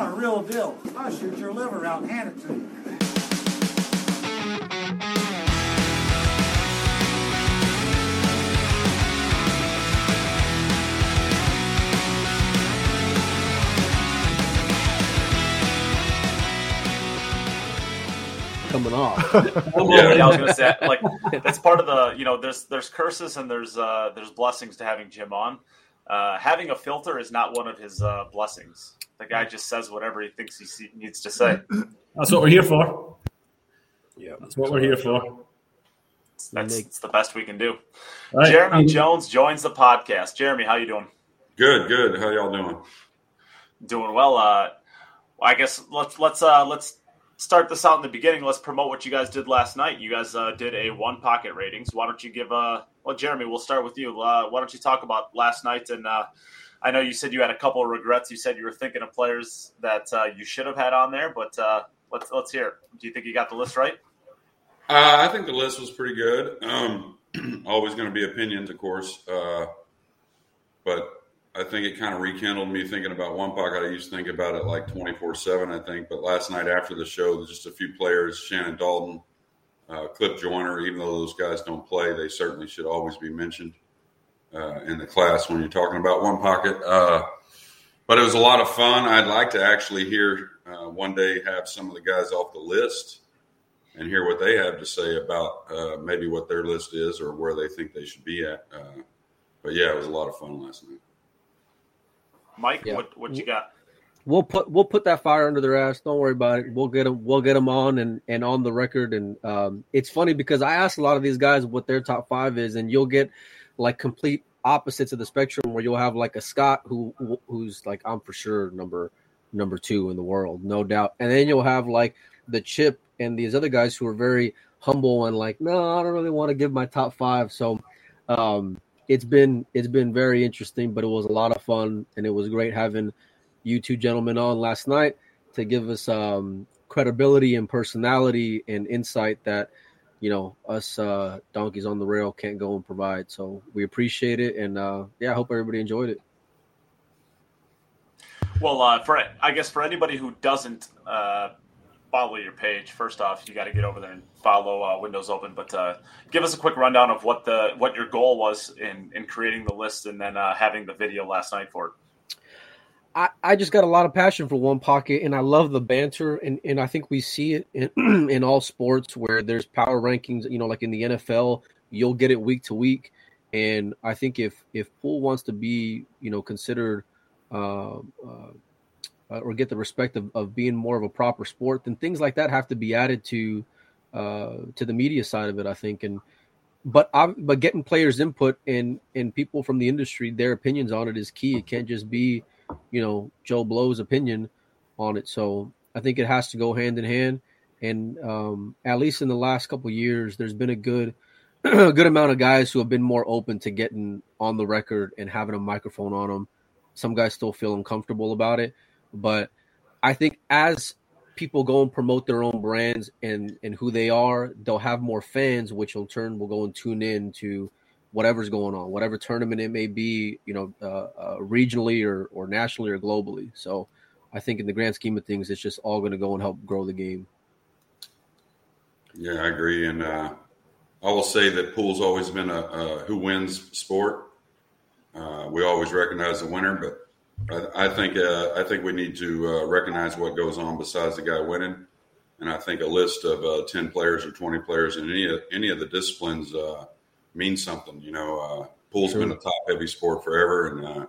I'm a real deal. I'll shoot your liver out and hand it to you. coming off. yeah. I was gonna say like that's part of the you know there's there's curses and there's uh there's blessings to having Jim on. Uh, having a filter is not one of his uh, blessings. The guy just says whatever he thinks he needs to say. That's what we're here for. Yeah, that's what we're here for. That's, that's the best we can do. Right. Jeremy um, Jones joins the podcast. Jeremy, how you doing? Good, good. How y'all doing? Doing well. Uh, I guess let's let's uh, let's start this out in the beginning. Let's promote what you guys did last night. You guys uh, did a one pocket ratings. Why don't you give uh well Jeremy, we'll start with you. Uh, why don't you talk about last night and uh, I know you said you had a couple of regrets. You said you were thinking of players that uh, you should have had on there, but uh, let's let's hear. Do you think you got the list right? Uh, I think the list was pretty good. Um, always going to be opinions, of course, uh, but I think it kind of rekindled me thinking about one pocket. I used to think about it like 24 7, I think. But last night after the show, just a few players Shannon Daulton, uh, Cliff Joyner, even though those guys don't play, they certainly should always be mentioned uh, in the class when you're talking about one pocket. Uh, but it was a lot of fun. I'd like to actually hear uh, one day have some of the guys off the list and hear what they have to say about uh, maybe what their list is or where they think they should be at. Uh, but yeah, it was a lot of fun last night. Mike, yeah. what what you got? We'll put we'll put that fire under their ass. Don't worry about it. We'll get them. We'll get them on and and on the record. And um, it's funny because I asked a lot of these guys what their top five is, and you'll get like complete opposites of the spectrum where you'll have like a Scott who who's like I'm for sure number number two in the world, no doubt. And then you'll have like the Chip and these other guys who are very humble and like, no, I don't really want to give my top five. So um, it's been it's been very interesting, but it was a lot of fun, and it was great having you two gentlemen on last night to give us um, credibility and personality and insight that you know us uh, donkeys on the rail can't go and provide. So we appreciate it, and uh, yeah, I hope everybody enjoyed it. Well, uh, for I guess for anybody who doesn't uh, follow your page, first off, you got to get over there and follow uh, Windows Open. But uh, give us a quick rundown of what the what your goal was in in creating the list and then uh, having the video last night for it. I, I just got a lot of passion for one pocket and I love the banter and, and I think we see it in, in all sports where there's power rankings, you know, like in the NFL, you'll get it week to week. And I think if if Pool wants to be, you know, considered uh, uh, or get the respect of, of being more of a proper sport, then things like that have to be added to uh, to the media side of it. I think, and but I, but getting players' input and and people from the industry, their opinions on it is key. It can't just be, you know, Joe Blow's opinion on it. So I think it has to go hand in hand. And um, at least in the last couple years, there's been a good a good amount of guys who have been more open to getting on the record and having a microphone on them. Some guys still feel uncomfortable about it. But I think as people go and promote their own brands and and who they are, they'll have more fans, which in turn will go and tune in to whatever's going on, whatever tournament it may be, you know, uh, uh, regionally or or nationally or globally. So I think in the grand scheme of things, it's just all going to go and help grow the game. Yeah, I agree, and uh, I will say that pool's always been a, a who wins sport. Uh, we always recognize the winner, but I, I think uh, I think we need to uh, recognize what goes on besides the guy winning, and I think a list of ten players or twenty players in any of, any of the disciplines means something. You know, uh, pool's sure. been a top heavy sport forever, and uh,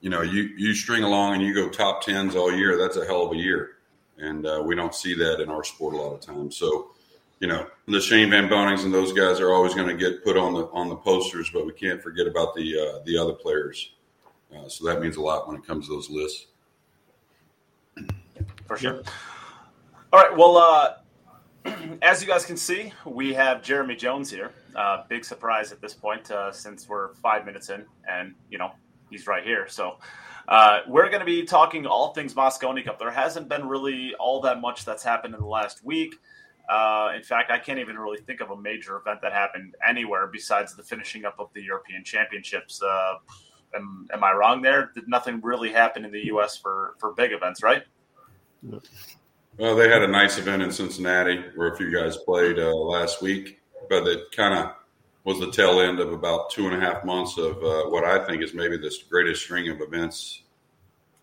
you know, you you string along and you go top tens all year. That's a hell of a year, and we don't see that in our sport a lot of times. So you know the Shane Van Boenings and those guys are always going to get put on the on the posters, but we can't forget about the uh, the other players. Uh, so that means a lot when it comes to those lists. For sure. All right. Well, uh, as you guys can see, we have Jeremy Jones here. Uh, big surprise at this point uh, since we're five minutes in, and you know he's right here. So uh, we're going to be talking all things Mosconi Cup. There hasn't been really all that much that's happened in the last week. Uh, in fact, I can't even really think of a major event that happened anywhere besides the finishing up of the European Championships. Uh, am, am I wrong there? Did nothing really happen in the U.S. for for big events, right? Well, they had a nice event in Cincinnati where a few guys played uh, last week, but it kind of was the tail end of about two and a half months of uh, what I think is maybe the greatest string of events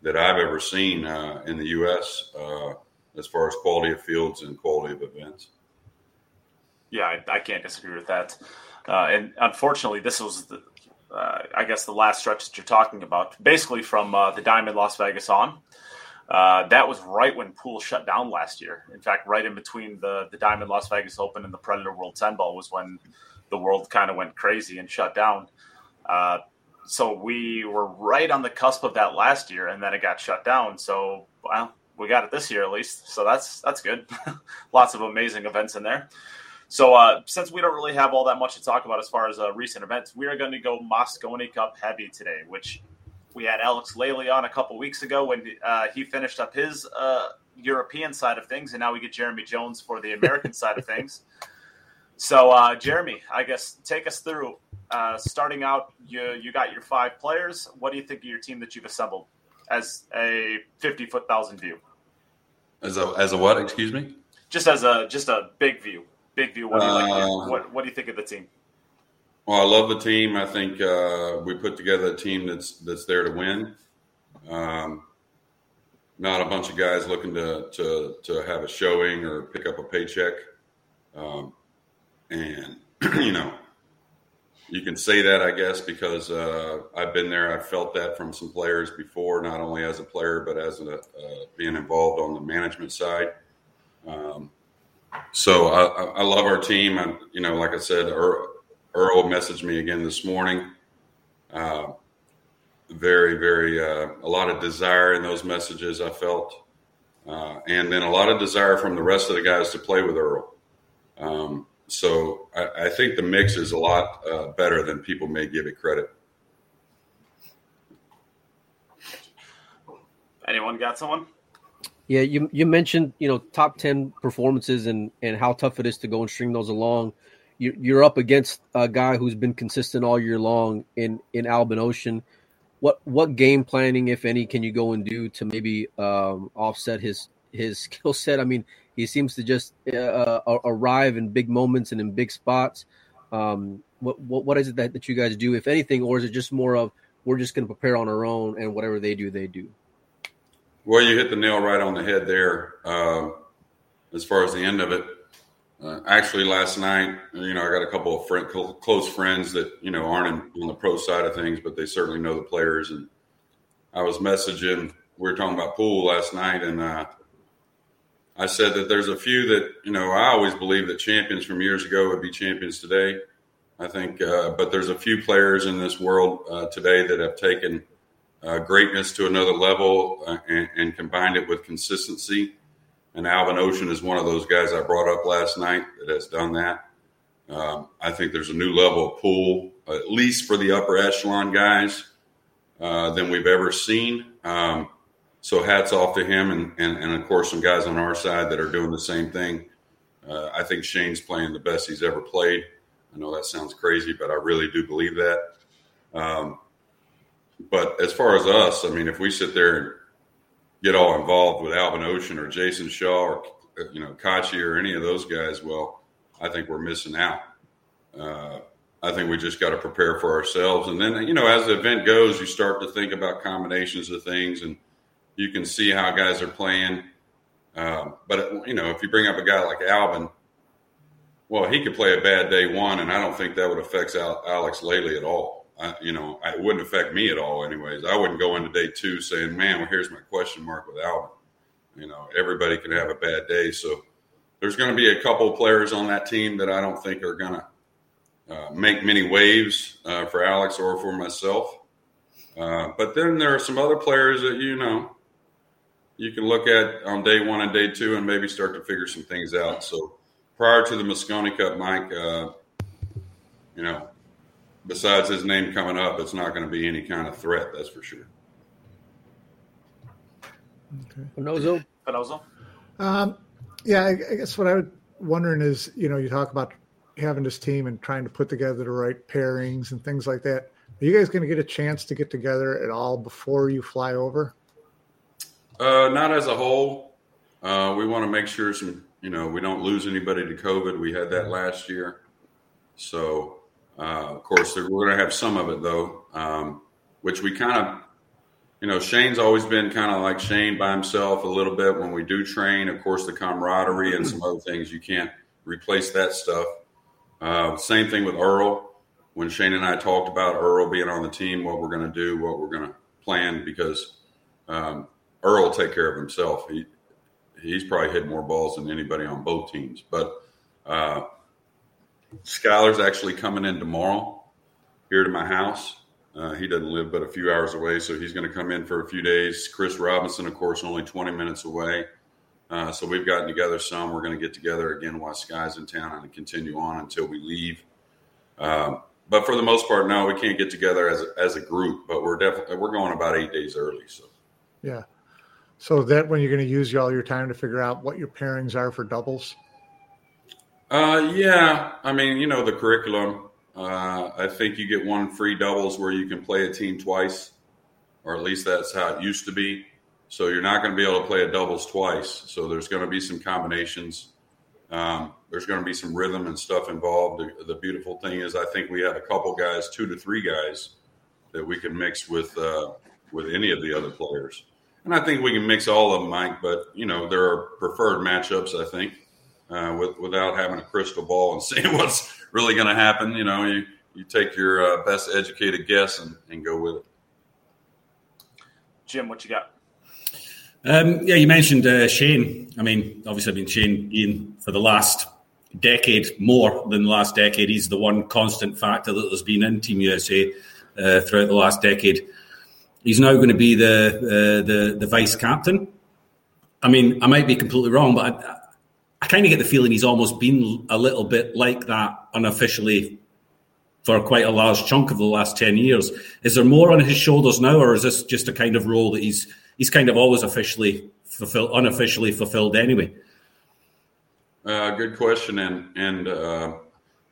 that I've ever seen uh, in the U.S. Uh, as far as quality of fields and quality of events. Yeah, I, I can't disagree with that. Uh, and unfortunately, this was the, uh, I guess, the last stretch that you're talking about. Basically, from uh, the Diamond Las Vegas on, uh, that was right when pool shut down last year. In fact, right in between the the Diamond Las Vegas Open and the Predator World Ten Ball was when the world kind of went crazy and shut down. Uh, so we were right on the cusp of that last year, and then it got shut down. So well, we got it this year at least. So that's that's good. Lots of amazing events in there. So uh, since we don't really have all that much to talk about as far as uh, recent events, we are going to go Mosconi Cup heavy today, which we had Alex Lely on a couple weeks ago when uh, he finished up his uh, European side of things, and now we get Jeremy Jones for the American side of things. So, uh, Jeremy, I guess take us through. Uh, starting out, you you got your five players. What do you think of your team that you've assembled as a fifty foot thousand view? As a as a what? Excuse me. Just as a just a big view, big view. What do you like? What what do you think of the team? Well, I love the team. I think uh, we put together a team that's that's there to win. Um, not a bunch of guys looking to to to have a showing or pick up a paycheck. Um, and you know, you can say that I guess because uh, I've been there. I've felt that from some players before, not only as a player but as a, uh, being involved on the management side. Um, so I, I, love our team. and you know, like I said, Earl, Earl messaged me again this morning. Uh, very, very, uh, a lot of desire in those messages. I felt, uh, and then a lot of desire from the rest of the guys to play with Earl. Um, so I, I, think the mix is a lot uh, better than people may give it credit. Anyone got someone? Yeah, you you mentioned you know top ten performances and and how tough it is to go and string those along. You, you're up against a guy who's been consistent all year long in in Albin Ouschan. What what game planning, if any, can you go and do to maybe um, offset his his skill set? I mean, he seems to just uh arrive in big moments and in big spots. Um, what, what what is it that, that you guys do, if anything, or is it just more of we're just going to prepare on our own and whatever they do, they do? Well, you hit the nail right on the head there. Uh, as far as the end of it, uh, actually, last night, you know, I got a couple of friend, close friends that you know aren't in, on the pro side of things, but they certainly know the players. And I was messaging. We were talking about pool last night, and uh, I said that there's a few that you know I always believe that champions from years ago would be champions today. I think, uh, but there's a few players in this world uh, today that have taken uh, greatness to another level uh, and, and, combined it with consistency. And Albin Ouschan is one of those guys I brought up last night that has done that. Um, I think there's a new level of pool, at least for the upper echelon guys, uh, than we've ever seen. Um, so hats off to him, and, and, and of course some guys on our side that are doing the same thing. Uh, I think Shane's playing the best he's ever played. I know that sounds crazy, but I really do believe that. Um, but as far as us, I mean, if we sit there get all involved with Albin Ouschan or Jayson Shaw or you know Kaci or any of those guys, well, I think we're missing out. Uh, I think we just got to prepare for ourselves, and then you know, as the event goes, you start to think about combinations of things, and you can see how guys are playing. Uh, but you know, if you bring up a guy like Albin, well, he could play a bad day one, and I don't think that would affect Alex Lely at all. I, you know, it wouldn't affect me at all. Anyways, I wouldn't go into day two saying, "Man, well, here's my question mark with Albin." You know, everybody can have a bad day, so there's going to be a couple players on that team that I don't think are going to uh, make many waves uh, for Alex or for myself. Uh, but then there are some other players that you know you can look at on day one and day two and maybe start to figure some things out. So prior to the Mosconi Cup, Mike, uh, you know, besides his name coming up, it's not going to be any kind of threat. That's for sure. Okay. Penozo. Penozo. Um, yeah, I, I guess what I was wondering is, you know, you talk about having this team and trying to put together the right pairings and things like that. Are you guys going to get a chance to get together at all before you fly over? Uh, not as a whole. Uh, we want to make sure some, you know, we don't lose anybody to COVID. We had that last year, so uh, of course we're going to have some of it though, um, which we kind of, you know, Shane's always been kind of like Shane by himself a little bit when we do train. Of course, the camaraderie and some other things you can't replace that stuff. Uh, same thing with Earl. When Shane and I talked about Earl being on the team, what we're going to do, what we're going to plan, because um, Earl will take care of himself. He he's probably hit more balls than anybody on both teams. But uh, Skyler's actually coming in tomorrow here to my house. Uh, he doesn't live but a few hours away, so he's going to come in for a few days. Chris Robinson, of course, only 20 minutes away. Uh, so we've gotten together some. We're going to get together again while Sky's in town and continue on until we leave. Um, but for the most part, no, we can't get together as a, as a group. But we're definitely we're going about eight days early. So Yeah. So that when you're going to use all your time to figure out what your pairings are for doubles. Uh, yeah. I mean, you know, the curriculum. Uh, I think you get one free doubles where you can play a team twice, or at least that's how it used to be. So you're not going to be able to play a doubles twice. So there's going to be some combinations. Um, there's going to be some rhythm and stuff involved. The, the, beautiful thing is, I think we have a couple guys, two to three guys, that we can mix with uh, with any of the other players. And I think we can mix all of them, Mike. But you know, there are preferred matchups. I think uh, with, without having a crystal ball and seeing what's really going to happen. You know, you you take your uh, best educated guess and, and go with it. Jim, what you got? Um, yeah, you mentioned uh, Shane. I mean, obviously, I've been Shane Ian for the last decade, more than the last decade. He's the one constant factor that has been in Team USA uh, throughout the last decade. He's now going to be the uh, the, the vice captain. I mean, I might be completely wrong, but I, I kind of get the feeling he's almost been a little bit like that unofficially for quite a large chunk of the last 10 years. Is there more on his shoulders now, or is this just a kind of role that he's he's kind of always officially fulfilled, unofficially fulfilled anyway? Uh, good question, and and uh,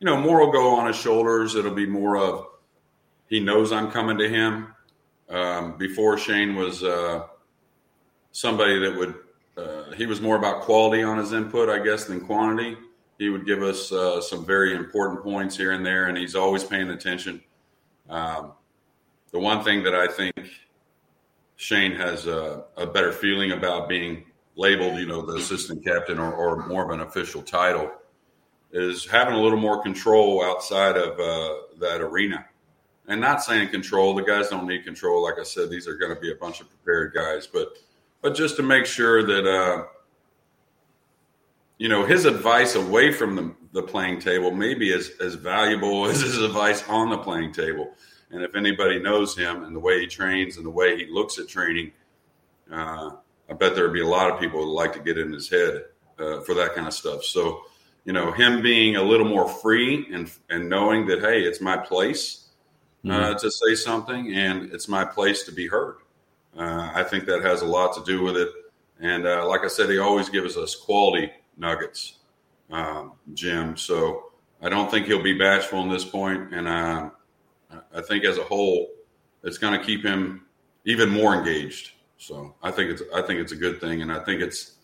you know more will go on his shoulders. It'll be more of he knows I'm coming to him. Um, before Shane was uh, somebody that would uh, he was more about quality on his input, I guess, than quantity. He would give us uh, some very important points here and there, and he's always paying attention. Um, the one thing that I think Shane has a, a, better feeling about being labeled, you know, the assistant captain or, or, more of an official title is having a little more control outside of uh, that arena. And not saying control, the guys don't need control. Like I said, these are going to be a bunch of prepared guys, but but just to make sure that uh, you know his advice away from the, the playing table may be as, as valuable as his advice on the playing table. And if anybody knows him and the way he trains and the way he looks at training, uh, I bet there would be a lot of people that like to get in his head uh, for that kind of stuff. So, you know, him being a little more free and and knowing that hey, it's my place uh, mm-hmm. to say something and it's my place to be heard. Uh, I think that has a lot to do with it. And uh, like I said, he always gives us quality nuggets, um, Jim. So I don't think he'll be bashful in this point, and uh, I think as a whole, it's going to keep him even more engaged. So I think it's I think it's a good thing, and I think it's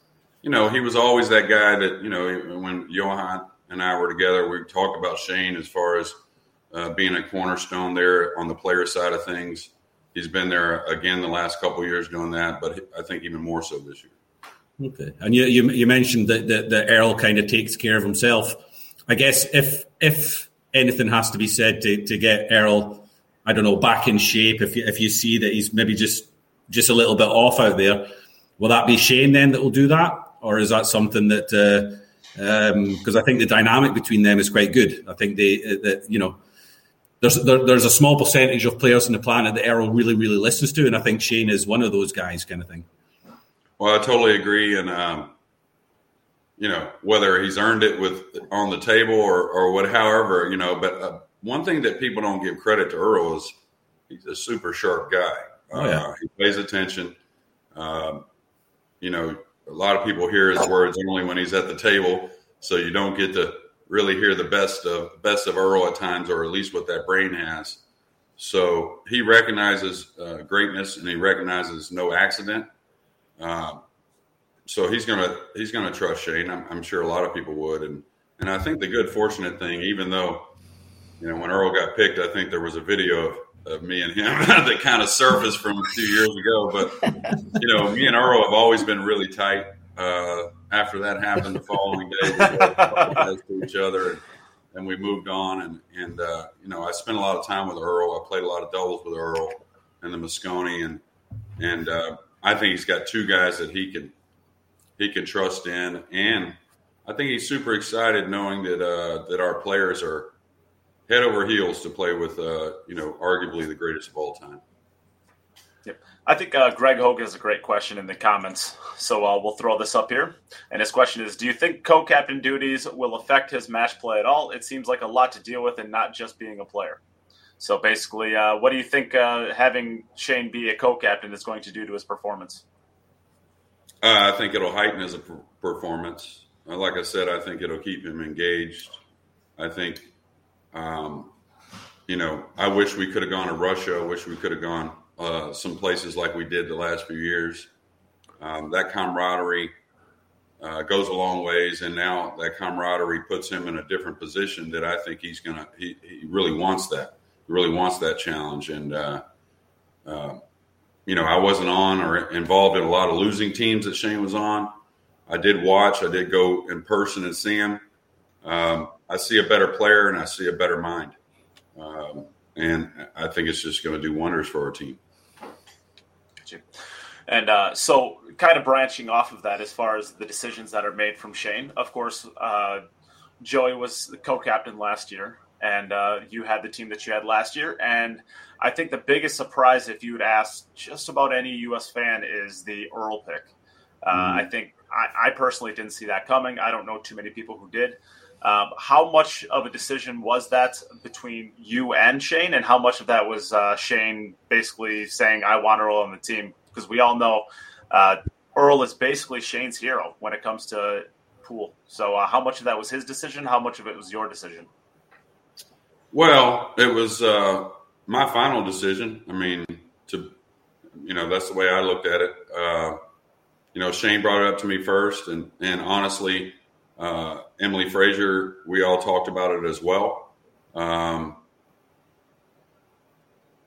you know he was always that guy that you know when Johan and I were together, we talked about Shane as far as uh, being a cornerstone there on the player side of things he's been there again the last couple of years doing that, but I think even more so this year. Okay, and you you, you mentioned that, that that Earl kind of takes care of himself. I guess if if anything has to be said to, to get Earl, I don't know, back in shape. If you, if you see that he's maybe just just a little bit off out there, will that be Shane then that will do that, or is that something that? Because uh, um, I think the dynamic between them is quite good. I think they uh, that you know there's there, there's a small percentage of players in the planet that Earl really really listens to, and I think Shane is one of those guys, kind of thing. Well, I totally agree, and um, you know whether he's earned it with on the table or or what, however, you know. But uh, one thing that people don't give credit to Earl is he's a super sharp guy. Oh, yeah. Uh, he pays attention. Um, you know, a lot of people hear his words only when he's at the table, so you don't get to really hear the best of best of Earl at times, or at least what that brain has. So he recognizes uh, greatness and he recognizes no accident. Uh, so he's gonna he's gonna trust Shane. I'm, I'm sure a lot of people would, and and I think the good fortunate thing, even though you know when Earl got picked, I think there was a video of, of me and him that kind of surfaced from a few years ago. But you know, me and Earl have always been really tight. Uh, after that happened, the following day, we apologized to each other. And, and we moved on, and and uh, you know I spent a lot of time with Earl. I played a lot of doubles with Earl and the Mosconi, and and uh, I think he's got two guys that he can he can trust in, and I think he's super excited knowing that uh, that our players are head over heels to play with uh, you know arguably the greatest of all time. Yep. I think uh, Greg Hogan has a great question in the comments, so uh, we'll throw this up here. And his question is: Do you think co-captain duties will affect his match play at all? It seems like a lot to deal with, and not just being a player. So basically, uh, what do you think uh, having Shane be a co-captain is going to do to his performance? Uh, I think it'll heighten his performance. Uh, like I said, I think it'll keep him engaged. I think, um, you know, I wish we could have gone to Russia. I wish we could have gone uh, some places like we did the last few years. Um, that camaraderie uh, goes a long ways, and now that camaraderie puts him in a different position that I think he's gonna. He, he really wants that He really wants that challenge. And, uh, uh, you know, I wasn't on or involved in a lot of losing teams that Shane was on. I did watch, I did go in person and see him. Um, I see a better player and I see a better mind. Um, and I think it's just going to do wonders for our team. And uh, so, kind of branching off of that, as far as the decisions that are made from Shane, of course, uh, Joey was the co captain last year and uh, you had the team that you had last year. And I think the biggest surprise, if you would ask just about any U.S. fan, is the Earl pick. Uh, mm I think I, I, personally didn't see that coming. I don't know too many people who did. Um, how much of a decision was that between you and Shane, and how much of that was uh, Shane basically saying, "I want Earl on the team"? Because we all know uh, Earl is basically Shane's hero when it comes to pool. So, uh, how much of that was his decision? How much of it was your decision? Well, it was uh, my final decision. I mean, to you know, that's the way I looked at it. Uh, you know, Shane brought it up to me first, and and honestly, uh, Emily Frazer, we all talked about it as well. Um,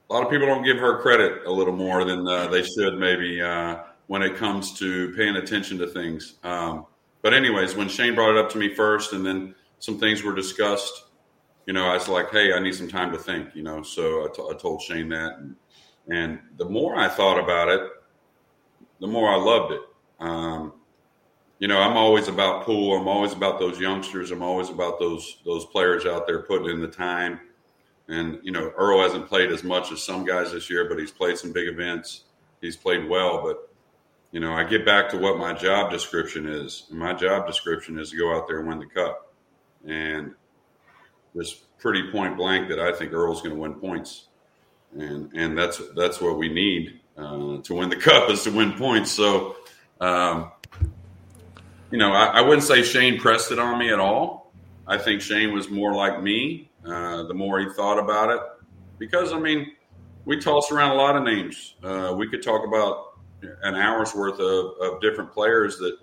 a lot of people don't give her credit a little more than uh, they should, maybe uh, when it comes to paying attention to things. Um, but anyways, when Shane brought it up to me first, and then some things were discussed you know, I was like, hey, I need some time to think, you know. So I, t- I told Shane that. And, and, the more I thought about it, the more I loved it. Um, you know, I'm always about pool. I'm always about those youngsters. I'm always about those those players out there putting in the time. And you know, Earl hasn't played as much as some guys this year, but he's played some big events. He's played well. But you know, I get back to what my job description is. And my job description is to go out there and win the cup. And was pretty point blank that I think Earl's going to win points, and and that's that's what we need uh, to win the cup is to win points. So, um, you know, I, I, wouldn't say Shane pressed it on me at all. I think Shane was more like me. Uh, the more he thought about it, because I mean, we tossed around a lot of names. Uh, we could talk about an hour's worth of, of different players that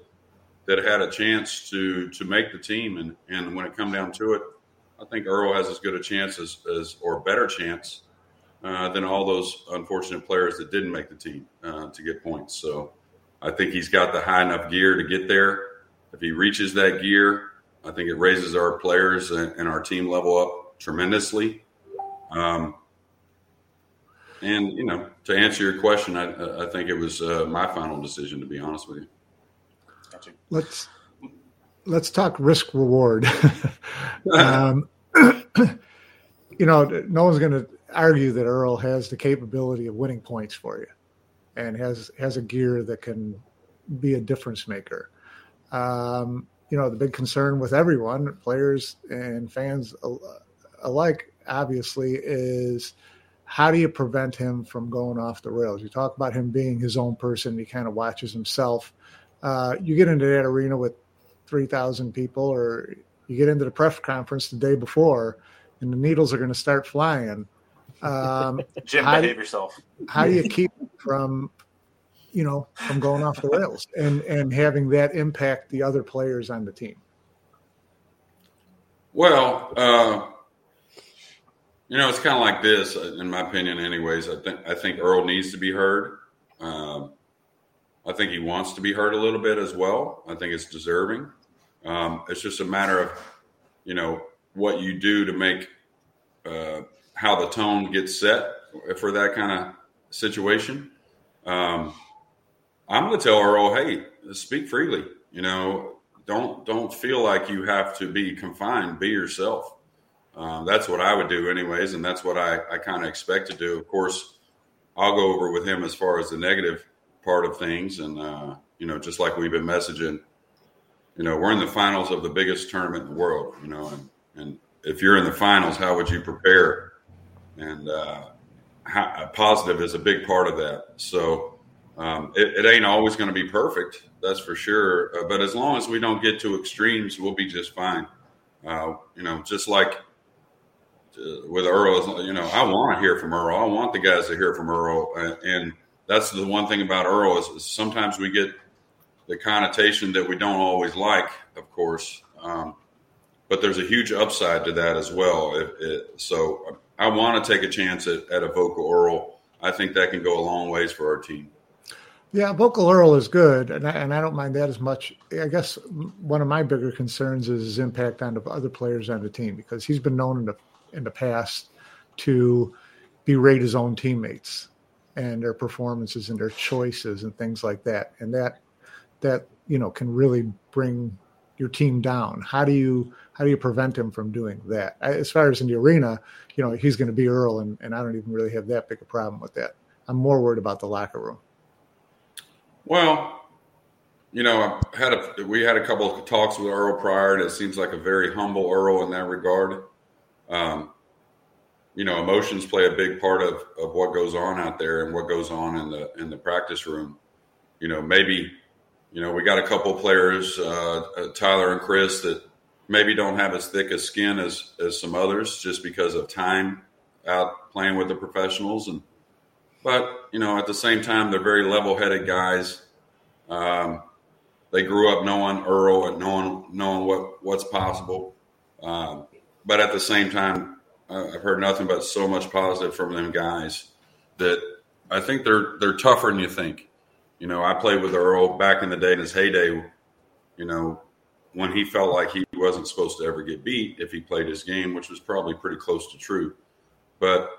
that had a chance to to make the team, and and when it come down to it I think Earl has as good a chance as, as or better chance uh, than all those unfortunate players that didn't make the team uh, to get points. So I think he's got the high enough gear to get there. If he reaches that gear, I think it raises our players and our team level up tremendously. Um, and you know, to answer your question, I, I think it was uh, my final decision. To be honest with you, let's let's talk risk reward. um, you know, no one's going to argue that Earl has the capability of winning points for you, and has has a gear that can be a difference maker. Um, you know, the big concern with everyone, players and fans alike, obviously, is how do you prevent him from going off the rails? You talk about him being his own person. He kind of watches himself. Uh, you get into that arena with 3,000 people, or you get into the press conference the day before, and the needles are going to start flying. Um, Jim, behave do, yourself. How do you keep from you know, from going off the rails and and having that impact the other players on the team? Well, uh, you know, it's kind of like this, uh, in my opinion. Anyways, I think I think Earl needs to be heard. Um, I think he wants to be heard a little bit as well. I think it's deserving. Um, it's just a matter of, you know, what you do to make uh, how the tone gets set for that kind of situation. Um, I'm going to tell Earl, hey, speak freely. You know, don't don't feel like you have to be confined. Be yourself. Um, that's what I would do, anyways, and that's what I, I kind of expect to do. Of course, I'll go over with him as far as the negative part of things, and uh, you know, just like we've been messaging, you know, we're in the finals of the biggest tournament in the world. You know, and and if you're in the finals, how would you prepare? And uh, how, positive is a big part of that. So um, it, it, ain't always going to be perfect, that's for sure. Uh, but as long as we don't get to extremes, we'll be just fine. Uh, you know, just like uh, with Earl, you know, I want to hear from Earl. I want the guys to hear from Earl, and, and that's the one thing about Earl is, is, sometimes we get the connotation that we don't always like, of course. Um, but there's a huge upside to that as well. It, it, so I want to take a chance at, at a vocal Earl. I think that can go a long ways for our team. Yeah, vocal Earl is good, and I, and I don't mind that as much. I guess one of my bigger concerns is his impact on the other players on the team because he's been known in the in the past to berate his own teammates and their performances and their choices and things like that, and that that you know can really bring your team down. How do you how do you prevent him from doing that? As far as in the arena, you know he's going to be Earl, and, and I don't even really have that big a problem with that. I'm more worried about the locker room. Well, you know, I had a we had a couple of talks with Earl prior, and it seems like a very humble Earl in that regard. Um, you know, emotions play a big part of, of what goes on out there and what goes on in the in the practice room. You know, maybe, you know, we got a couple players, uh, uh, Tyler and Chris, that maybe don't have as thick a skin as as some others, just because of time out playing with the professionals and but you know, at the same time, they're very level-headed guys. Um, they grew up knowing Earl and knowing knowing what what's possible. Um, but at the same time, I've heard nothing but so much positive from them guys that I think they're they're tougher than you think. You know, I played with Earl back in the day in his heyday. You know, when he felt like he wasn't supposed to ever get beat if he played his game, which was probably pretty close to true. But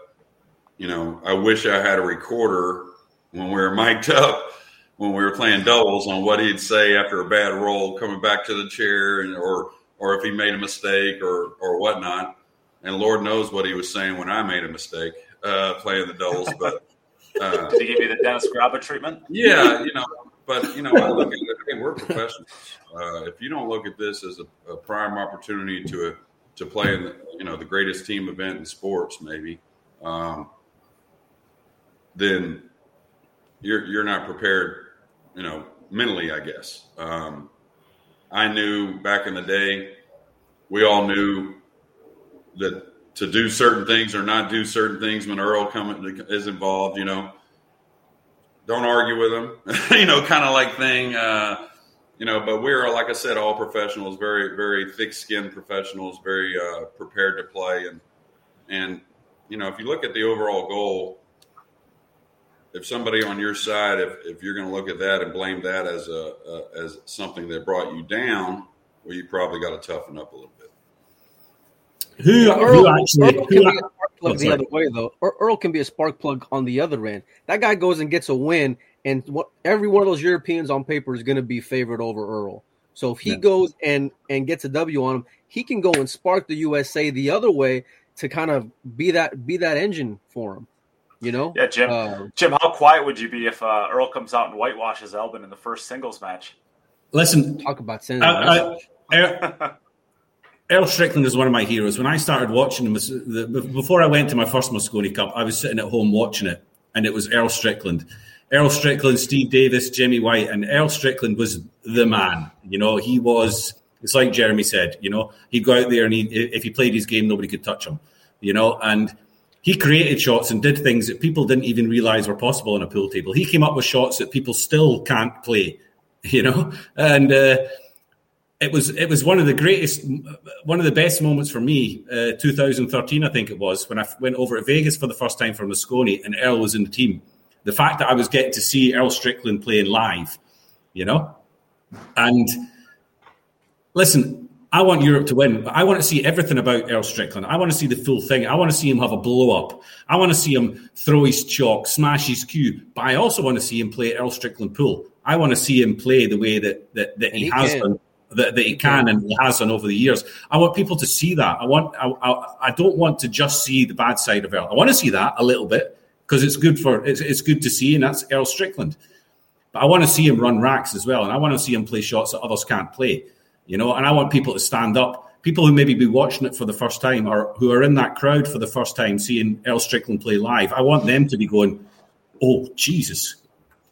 you know, I wish I had a recorder when we were mic'd up when we were playing doubles on what he'd say after a bad roll coming back to the chair and or or if he made a mistake or or whatnot. And Lord knows what he was saying when I made a mistake uh, playing the doubles. But uh, did he give you the Dennis Graba treatment? Yeah, you know. But you know, I look at it. Hey, we're professionals. Uh, if you don't look at this as a, a prime opportunity to to play in the, you know the greatest team event in sports, maybe um, then you're you're not prepared, you know, mentally. I guess. Um, I knew back in the day, we all knew that to do certain things or not do certain things when Earl come is involved. You know, don't argue with him. you know, kind of like thing. Uh, you know, but we're like I said, all professionals, very very thick skinned professionals, very uh, prepared to play, and and you know, if you look at the overall goal if somebody on your side, if, if you're going to look at that and blame that as a uh, as something that brought you down, well, you probably got to toughen up a little bit. Who, Earl, who actually, Earl can who, be a spark plug the other way though. Earl can be a spark plug on the other end. That guy goes and gets a win, and what every one of those Europeans on paper is going to be favored over Earl. So if he yeah. goes and and gets a W on him, he can go and spark the USA the other way to kind of be that be that engine for him. You know? Yeah, Jim. Uh, Jim, how quiet would you be if uh, Earl comes out and whitewashes Albin in the first singles match? Listen, talk about sending. I, I, Earl Strickland is one of my heroes. When I started watching him, before I went to my first Mosconi Cup, I was sitting at home watching it, and it was Earl Strickland. Earl Strickland, Steve Davis, Jimmy White, and Earl Strickland was the man. You know, he was. It's like Jeremy said. You know, he'd go out there and he, if he played his game, nobody could touch him. You know, and He created shots and did things that people didn't even realize were possible on a pool table. He came up with shots that people still can't play, you know, and. Uh, it was it was one of the greatest, one of the best moments for me. Uh, 2013, I think it was, when I went over to Vegas for the first time for Mosconi, and Earl was in the team. The fact that I was getting to see Earl Strickland playing live, you know, and listen, I want Europe to win, but I want to see everything about Earl Strickland. I want to see the full thing. I want to see him have a blow up. I want to see him throw his chalk, smash his cue, but I also want to see him play Earl Strickland pool. I want to see him play the way that that, that he, he, has can. done that, that he can and he has done over the years. I want people to see that. I want. I, I, I don't want to just see the bad side of Earl. I want to see that a little bit because it's good for it's, it's good to see, and that's Earl Strickland. But I want to see him run racks as well, and I want to see him play shots that others can't play. You know, and I want people to stand up. People who maybe be watching it for the first time or who are in that crowd for the first time seeing Earl Strickland play live. I want them to be going, "Oh Jesus,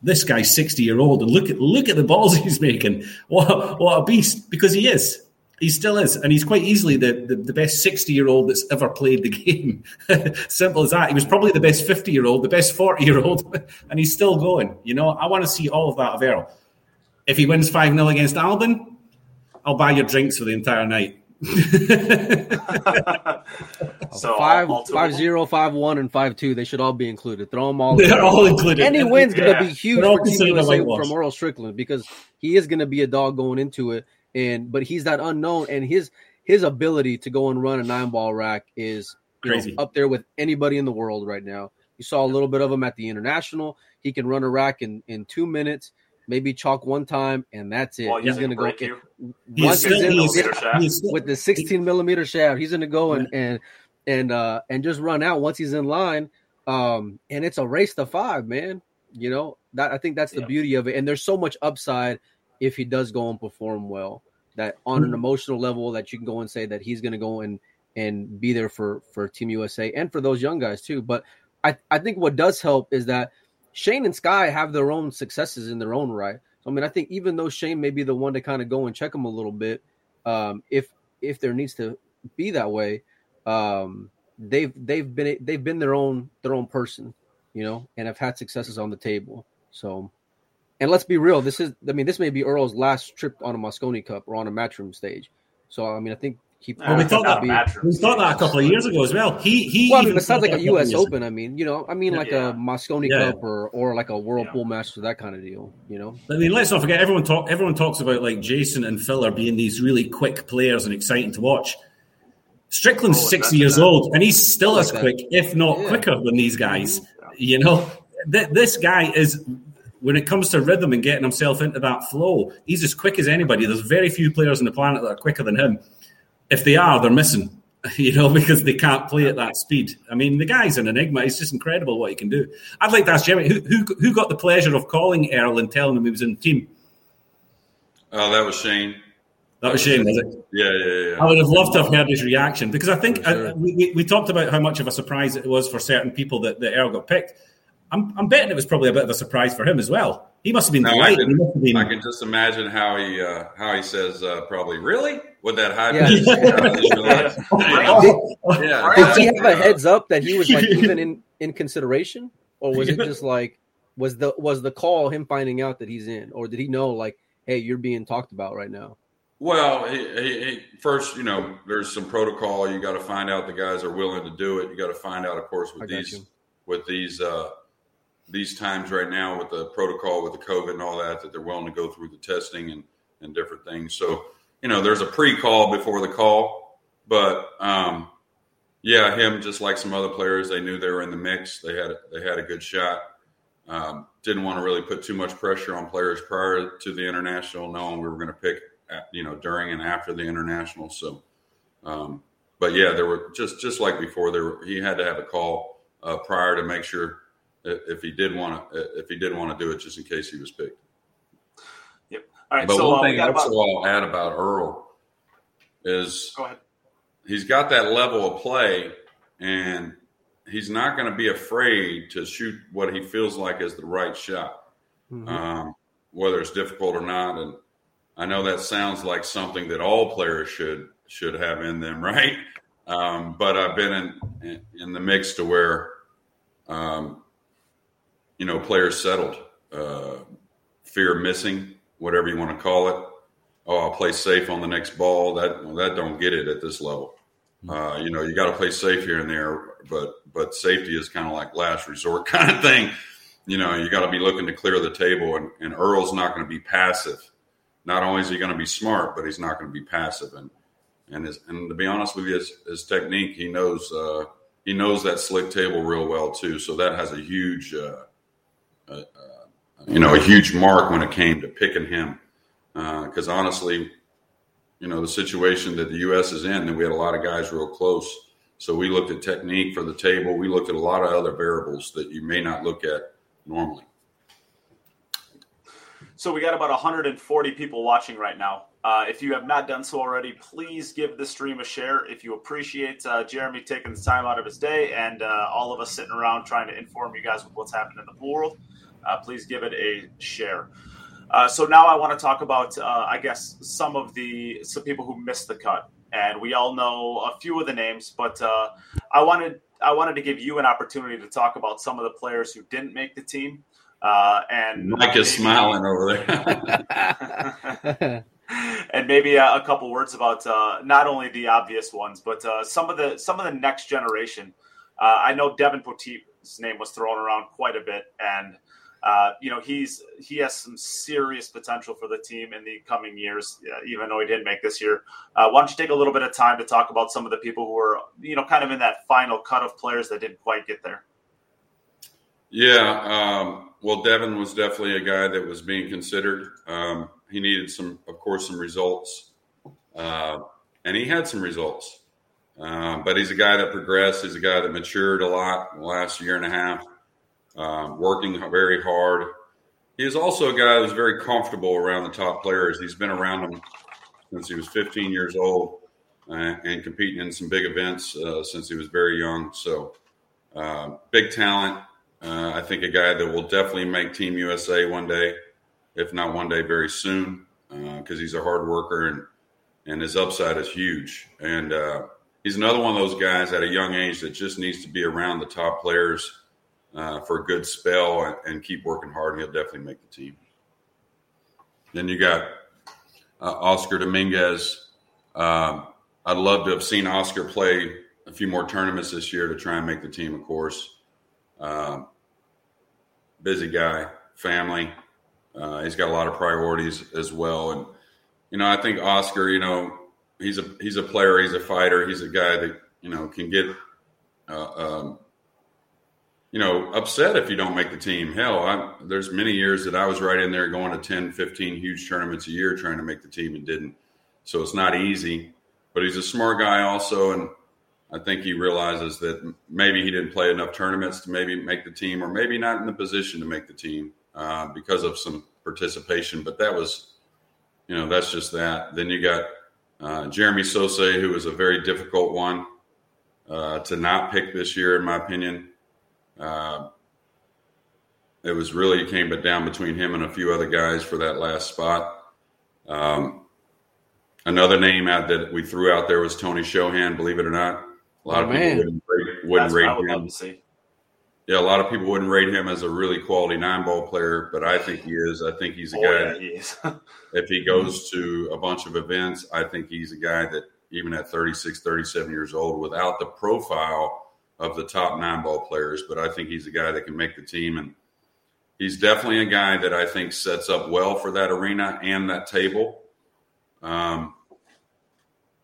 this guy's 60 year old and look at look at the balls he's making. What what a beast! Because he is. He still is, and he's quite easily the, the, the best 60 year old that's ever played the game. Simple as that. He was probably the best 50 year old, the best 40 year old, and he's still going. You know, I want to see all of that of Earl. If he wins 5 0 against Albin, I'll buy your drinks for the entire night. so five, five zero, five one, and five two. They should all be included. Throw them all. They're in. all included. Any win's yeah. going to be huge for Team USA from Earl Strickland because he is going to be a dog going into it, and but he's that unknown, and his his ability to go and run a nine ball rack is crazy know, up there with anybody in the world right now. You saw a little bit of him at the international. He can run a rack in in two minutes maybe chalk one time, and that's it. Well, he's going to go once he's in with the 16 millimeter shaft. He's going to go and and and uh and just run out once he's in line. Um, and it's a race to five, man. You know that I think that's the yeah. beauty of it. And there's so much upside if he does go and perform well. That on an mm-hmm. emotional level, that you can go and say that he's going to go and and be there for for Team USA and for those young guys too. But I I think what does help is that Shane and Sky have their own successes in their own right. So I mean, I think even though Shane may be the one to kind of go and check them a little bit, um, if if there needs to be that way, um, they've they've been they've been their own their own person, you know, and have had successes on the table. So, and let's be real, this is I mean, this may be Earl's last trip on a Mosconi Cup or on a matchroom stage. So I mean, I think keep. Well, we thought that. Be, we thought that a couple of years ago as well. He he. Well, I mean, besides like a U.S. Open, I mean, you know, I mean, like yeah. a Mosconi yeah. Cup or or like a World Pool yeah. Masters, that kind of deal. You know. I mean, let's not forget. Everyone talk. Everyone talks about like Jayson and Filler being these really quick players and exciting to watch. Strickland's oh, sixty years that. old, and he's still like as quick, if not quicker, than these guys. You know, Th- this guy is when it comes to rhythm and getting himself into that flow, he's as quick as anybody. There's very few players on the planet that are quicker than him if they are, they're missing. You know, because they can't play at that speed. I mean, the guy's an enigma. It's just incredible what he can do. I'd like to ask Jeremy, who, who, who got the pleasure of calling Earl and telling him he was in the team? Oh, that was Shane. That was Shane, was it? Yeah, yeah, yeah. I would have loved to have heard his reaction because I think uh, sure. I, we, we talked about how much of a surprise it was for certain people that, that Earl got picked. I'm, I'm betting it was probably a bit of a surprise for him as well. He must have been no, delighted. I can, been... I can just imagine how he uh, how he says uh, probably really with that high. Yeah. did, yeah. did he have a heads up that he was like even in in consideration, or was it just like was the was the call him finding out that he's in, or did he know like, hey, you're being talked about right now? Well, he, he, he, first, you know, there's some protocol. You got to find out the guys are willing to do it. You got to find out, of course, with these you. with these uh, these times right now with the protocol with the COVID and all that, that they're willing to go through the testing and, and different things. So, you know, there's a pre call before the call, but, um, yeah, him just like some other players, they knew they were in the mix. They had they had a good shot. Um, didn't want to really put too much pressure on players prior to the international, knowing we were going to pick, at, you know, during and after the international. So, um, but yeah, there were just just like before. There were, he had to have a call uh, prior to make sure if he did want to if he did want to do it just in case he was picked. Yep. All right. But so, one uh, thing also about... I'll add about Earl is he's got that level of play and he's not going to be afraid to shoot what he feels like is the right shot, mm-hmm. um, whether it's difficult or not. And I know that sounds like something that all players should should have in them, right? Um, but I've been in in the mix to where, um, you know, players settled, uh, fear of missing, whatever you want to call it. Oh, I'll play safe on the next ball. That that don't get it at this level. Uh, you know, you got to play safe here and there, but but safety is kind of like last resort kind of thing. You know, you got to be looking to clear the table, and, and Earl's not going to be passive. Not only is he going to be smart, but he's not going to be passive. And and his, and to be honest with you, his, his technique, he knows uh, he knows that slick table real well too. So that has a huge, uh, uh, uh you know, a huge mark when it came to picking him. Because uh, honestly, you know, the situation that the U.S. is in, and we had a lot of guys real close. So we looked at technique for the table. We looked at a lot of other variables that you may not look at normally. So we got about 140 people watching right now. Uh, if you have not done so already, please give the stream a share. If you appreciate uh, Jeremy taking the time out of his day and uh, all of us sitting around trying to inform you guys with what's happening in the pool world, uh, please give it a share. Uh, so now I want to talk about, uh, I guess, some of the some people who missed the cut, and we all know a few of the names, but I wanted I wanted to give you an opportunity to talk about some of the players who didn't make the team. and Mike is smiling over there. and maybe a, a, couple words about uh, not only the obvious ones, but uh, some of the some of the next generation. Uh, I know Devin Poteet's name was thrown around quite a bit, and uh, you know he's he has some serious potential for the team in the coming years, even though he didn't make this year. Uh, why don't you take a little bit of time to talk about some of the people who are you know kind of in that final cut of players that didn't quite get there? Yeah, um, well, Devin was definitely a guy that was being considered. Um, he needed some, of course, some results, uh, and he had some results. Um, but he's a guy that progressed. He's a guy that matured a lot in the last year and a half, um, working very hard. He is also a guy who's very comfortable around the top players. He's been around them since he was 15 years old uh, and competing in some big events uh, since he was very young. So, uh, big talent. Uh, I think a guy that will definitely make Team USA one day if not one day very soon, because uh, he's a hard worker and and his upside is huge. And uh, he's another one of those guys at a young age that just needs to be around the top players uh, for a good spell and, and, keep working hard, he'll definitely make the team. Then you got uh, Oscar Dominguez. Um, I'd love to have seen Oscar play a few more tournaments this year to try and make the team, of course. Um, busy guy, family. Uh, he's got a lot of priorities as well, and you know, I think Oscar, you know, he's a he's a player, he's a fighter, he's a guy that you know can get, uh, um, you know, upset if you don't make the team. Hell, I, there's many years that I was right in there going to 10, 15 huge tournaments a year trying to make the team and didn't. So it's not easy, but he's a smart guy also, and I think he realizes that maybe he didn't play enough tournaments to maybe make the team, or maybe not in the position to make the team uh, because of some participation. But that was, you know, that's just that. Then you got uh, Jeremy Sossei, who was a very difficult one uh, to not pick this year, in my opinion. Uh, it was really came but down between him and a few other guys for that last spot. Um, another name out that we threw out there was Tony Chohan. Believe it or not, a lot oh, of man. people wouldn't rate, wouldn't rate him yeah, a lot of people wouldn't rate him as a really quality nine ball player, but I think he is. I think he's a oh, guy. Yeah, he is. if he goes to a bunch of events, I think he's a guy that even at 36, 37 years old, without the profile of the top nine ball players, but I think he's a guy that can make the team. And he's definitely a guy that I think sets up well for that arena and that table. Um,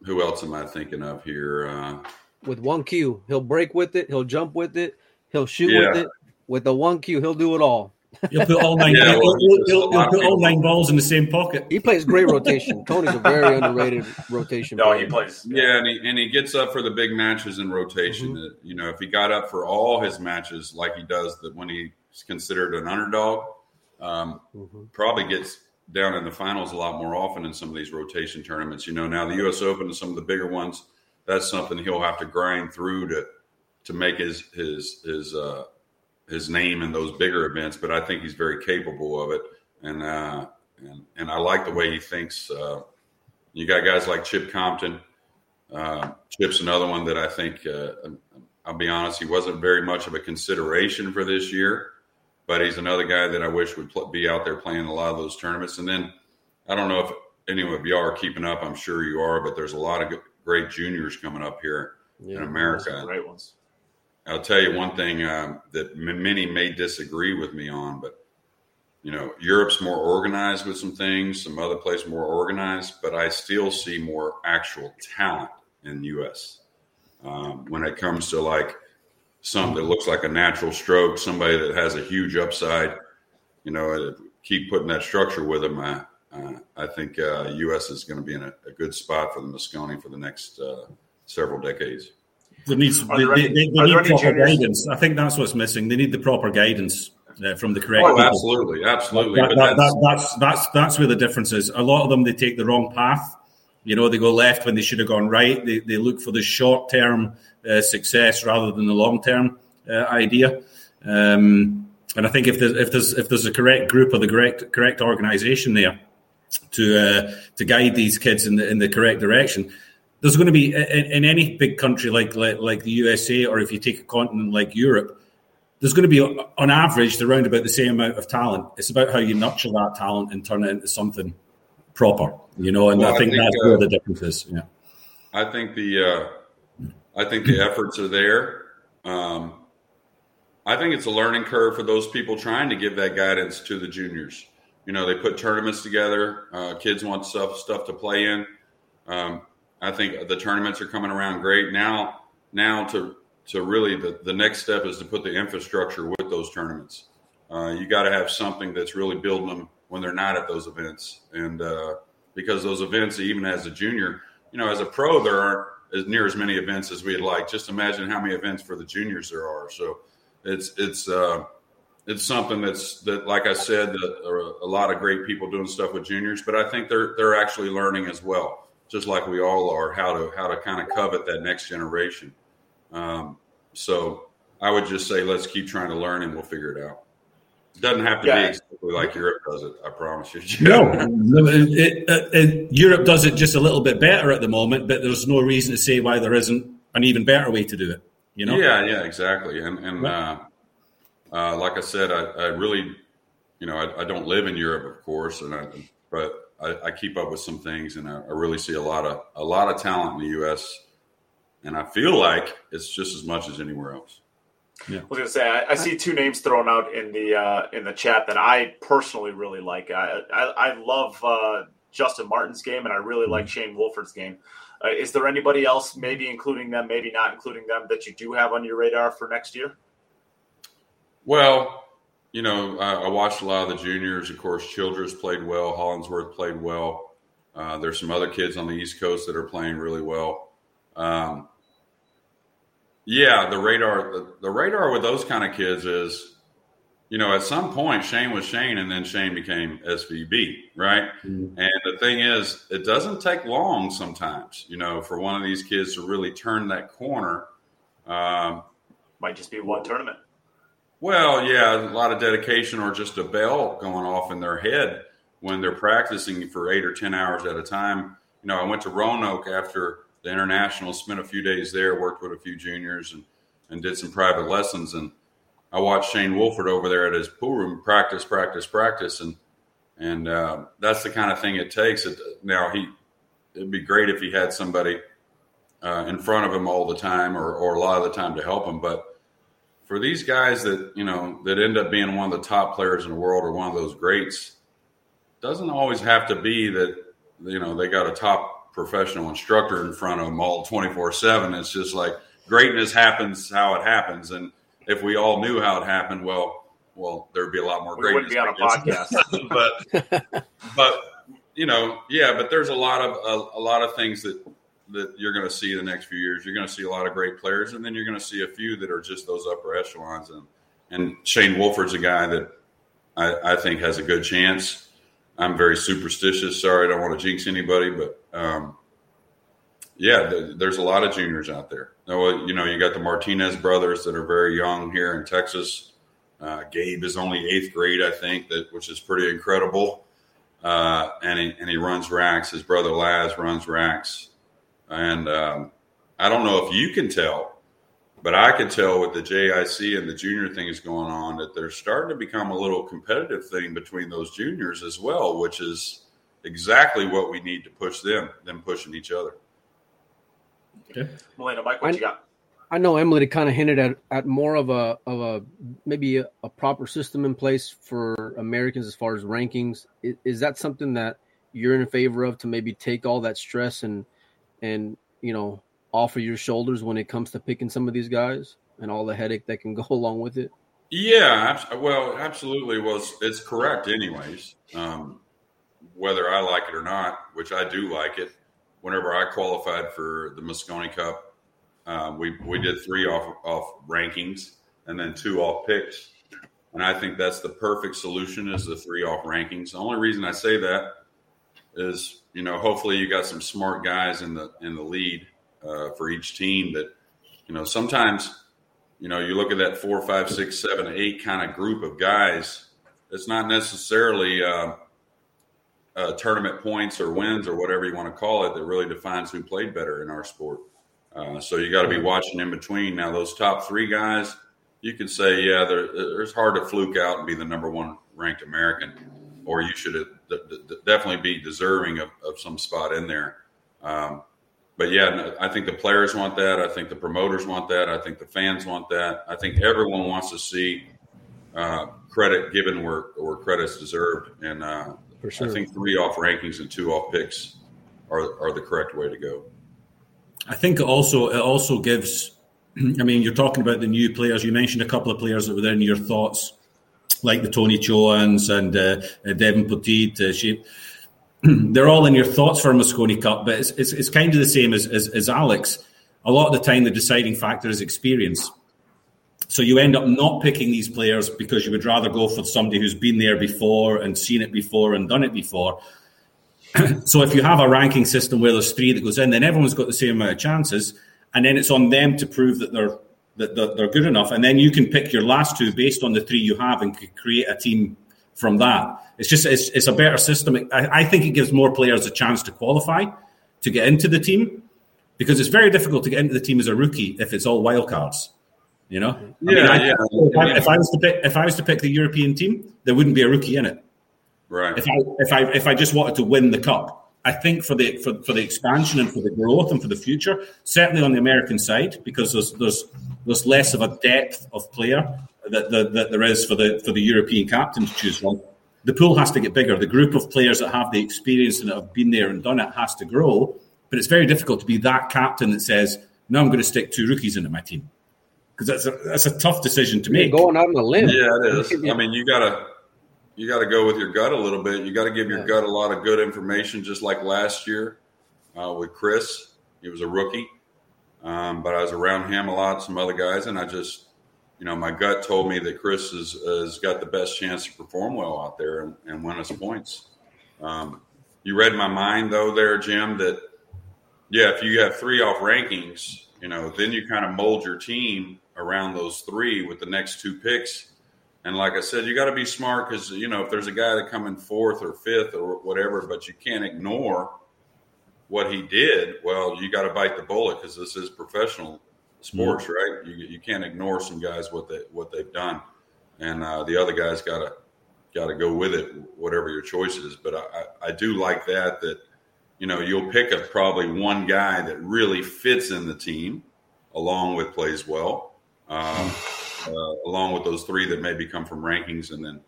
who else am I thinking of here? Uh, with one cue, he'll break with it, he'll jump with it He'll shoot yeah. with it. With the one cue, he'll do it all. He'll put all nine. yeah, he'll, he'll, he'll, he'll put all nine balls in the same pocket. He plays great rotation. Tony's a very underrated rotation. No, player. he plays. Yeah, and he and he gets up for the big matches in rotation. Mm-hmm. You know, if he got up for all his matches like he does, that when he's considered an underdog, um, mm-hmm. probably gets down in the finals a lot more often in some of these rotation tournaments. You know, now the U.S. Open and some of the bigger ones, that's something he'll have to grind through to to make his his his uh, his name in those bigger events. But I think he's very capable of it, and uh, and and I like the way he thinks. Uh, you got guys like Chip Compton, Uh, Chip's another one that I think, uh, I'll be honest, he wasn't very much of a consideration for this year, but he's another guy that I wish would pl- be out there playing a lot of those tournaments. And then I don't know if any of y'all are keeping up. I'm sure you are, but there's a lot of great juniors coming up here yeah, in America. Great ones. I'll tell you one thing um, that many may disagree with me on, but you know, Europe's more organized with some things, some other place more organized, but I still see more actual talent in the U.S. Um, when it comes to like something that looks like a natural stroke, somebody that has a huge upside. You know, keep putting that structure with them. I, uh, I think uh, U.S. is going to be in a, a, good spot for the Mosconi for the next uh, several decades. There needs they, they, they, they need proper guidance. I think that's what's missing. They need the proper guidance uh, from the correct. Oh, people. absolutely, absolutely. That, that, that, that's that's that's where the difference is. A lot of them they take the wrong path. You know, they go left when they should have gone right. They, they look for the short term uh, success rather than the long term uh, idea. Um, and I think if there's if there's if there's a correct group or the correct correct organisation there to uh, to guide these kids in the in the correct direction, there's going to be in, in any big country like, like like the USA or if you take a continent like Europe there's going to be, on average, around about the same amount of talent. It's about how you nurture that talent and turn it into something proper, you know. And well, I, think I, think that's uh, where the difference is. Yeah, I think the uh, I think the efforts are there. Um, I think it's a learning curve for those people trying to give that guidance to the juniors. You know, they put tournaments together. Uh, kids want stuff stuff to play in. Um, I think the tournaments are coming around great now. Now to so really, the, the next step is to put the infrastructure with those tournaments. Uh, you got to have something that's really building them when they're not at those events, and uh, because those events, even as a junior, you know, as a pro, there aren't as near as many events as we'd like. Just imagine how many events for the juniors there are. So it's it's uh, it's something that's that, like I said, that are a lot of great people doing stuff with juniors, but I think they're they're actually learning as well, just like we all are, how to how to kind of covet that next generation. Um, so I would just say let's keep trying to learn and we'll figure it out. It doesn't have to yeah. be exactly like Europe does it. I promise you. no, it, it, it, Europe does it just a little bit better at the moment, but there's no reason to say why there isn't an even better way to do it. You know? Yeah, yeah, exactly. And and uh, uh, like I said, I, I really, you know, I, I, don't live in Europe, of course, and I, but I, I keep up with some things, and I, really see a lot of a lot of talent in the U.S and I feel like it's just as much as anywhere else. Yeah. I was gonna say I, I, see two names thrown out in the uh, in the chat that I personally really like. I I, I love uh, Justin Martin's game, and I really mm-hmm. like Shane Wolford's game. Uh, is there anybody else, maybe including them, maybe not including them, that you do have on your radar for next year? Well, you know, I, I watched a lot of the juniors. Of course, Childress played well. Hollingsworth played well. Uh, there's some other kids on the East Coast that are playing really well. Um, yeah, the radar the, the radar with those kind of kids is, you know, at some point Shane was Shane, and then Shane became SVB, right? Mm-hmm. And the thing is, it doesn't take long sometimes, you know, for one of these kids to really turn that corner. Um, Might just be one tournament. Well, yeah, a lot of dedication or just a bell going off in their head when they're practicing for eight or ten hours at a time. You know, I went to Roanoke after the international, spent a few days there, worked with a few juniors, and and did some private lessons. And I watched Shane Wolford over there at his pool room practice, practice, practice, and and uh, that's the kind of thing it takes. It, now he, it'd be great if he had somebody uh, in front of him all the time, or or a lot of the time to help him. But for these guys that you know that end up being one of the top players in the world or one of those greats, doesn't always have to be that you know they got a top professional instructor in front of them all 24 7. It's just like greatness happens how it happens. And if we all knew how it happened, well, well, there'd be a lot more we greatness. Wouldn't be on a podcast. but, but, you know, yeah, but there's a lot of, a, a lot of things that, that you're going to see the next few years. You're going to see a lot of great players, and then you're going to see a few that are just those upper echelons. And, and Shane Wolford's a guy that I, I think has a good chance I'm very superstitious. Sorry, I don't want to jinx anybody, but um, yeah, th- there's a lot of juniors out there. You know, you got the Martinez brothers that are very young here in Texas. Uh, Gabe is only eighth grade, I think, that which is pretty incredible. Uh, and he and he runs racks. His brother Laz runs racks. And um, I don't know if you can tell, but I can tell with the JIC and the junior thing is going on that they're starting to become a little competitive thing between those juniors as well, which is exactly what we need to push them, them pushing each other. Okay. Melina, Mike, what I, you got? I know Emily kind of hinted at, at more of a of a maybe a, a proper system in place for Americans as far as rankings. Is, is, that something that you're in favor of to maybe take all that stress and and you know offer your shoulders when it comes to picking some of these guys and all the headache that can go along with it? Yeah, well, absolutely. Well, it's correct, anyways. Um, whether I like it or not, which I do like it. Whenever I qualified for the Mosconi Cup, um, we we did three off off rankings and then two off picks, and I think that's the perfect solution is the three off rankings. The only reason I say that is you know hopefully you got some smart guys in the in the lead uh, for each team that you know sometimes you know you look at that four five six seven eight kind of group of guys it's not necessarily uh, uh, tournament points or wins or whatever you want to call it that really defines who played better in our sport. Uh, so you got to be watching in between. Now those top three guys you could say yeah there's hard to fluke out and be the number one ranked american or you should definitely be deserving of, of some spot in there um, but yeah, I think the players want that. I think the promoters want that. I think the fans want that. I think everyone wants to see uh, credit given where where credit's deserved. And uh, sure. I think three off rankings and two off picks are are the correct way to go. I think it also it also gives. I mean, you're talking about the new players. You mentioned a couple of players that were in your thoughts, like the Tony Chohans and uh, Devin Poteet. Uh, she, they're all in your thoughts for a Mosconi Cup, but it's, it's, it's kind of the same as, as, as Alex. A lot of the time, the deciding factor is experience. So you end up not picking these players because you would rather go for somebody who's been there before and seen it before and done it before. so if you have a ranking system where there's three that goes in, then everyone's got the same amount of chances, and then it's on them to prove that they're that they're good enough, and then you can pick your last two based on the three you have and create a team from that. It's just it's, it's a better system. I, I think it gives more players a chance to qualify to get into the team because it's very difficult to get into the team as a rookie if it's all wildcards. You know, yeah, I mean, yeah. I, if I was to pick, if I was to pick the European team, there wouldn't be a rookie in it. Right. If I if I if I just wanted to win the cup, I think for the for, for the expansion and for the growth and for the future, certainly on the American side, because there's there's there's less of a depth of player that, that, that there is for the for the European captain to choose from. The pool has to get bigger. The group of players that have the experience and that have been there and done it has to grow. But it's very difficult to be that captain that says, "No, I'm going to stick two rookies into my team," because that's a that's a tough decision to make. You're going out on a limb. Yeah, it is. I mean, you gotta you got to go with your gut a little bit. You got to give your yeah. gut a lot of good information, just like last year uh, with Chris. He was a rookie, um, but I was around him a lot, some other guys, and I just you know, my gut told me that Chris has, has got the best chance to perform well out there and, and win us points. Um, you read my mind though, there, Jim. That yeah, if you have three off rankings, you know, then you kind of mold your team around those three with the next two picks. And like I said, you got to be smart because you know if there's a guy that come in fourth or fifth or whatever, but you can't ignore what he did. Well, you got to bite the bullet because this is professional sports, mm-hmm. right? You, you can't ignore some guys what they what they've done, and uh, the other guys got to got to go with it, whatever your choice is. But I, I do like that that you know you'll pick up probably one guy that really fits in the team, along with plays well, um, along with those three that maybe come from rankings, and then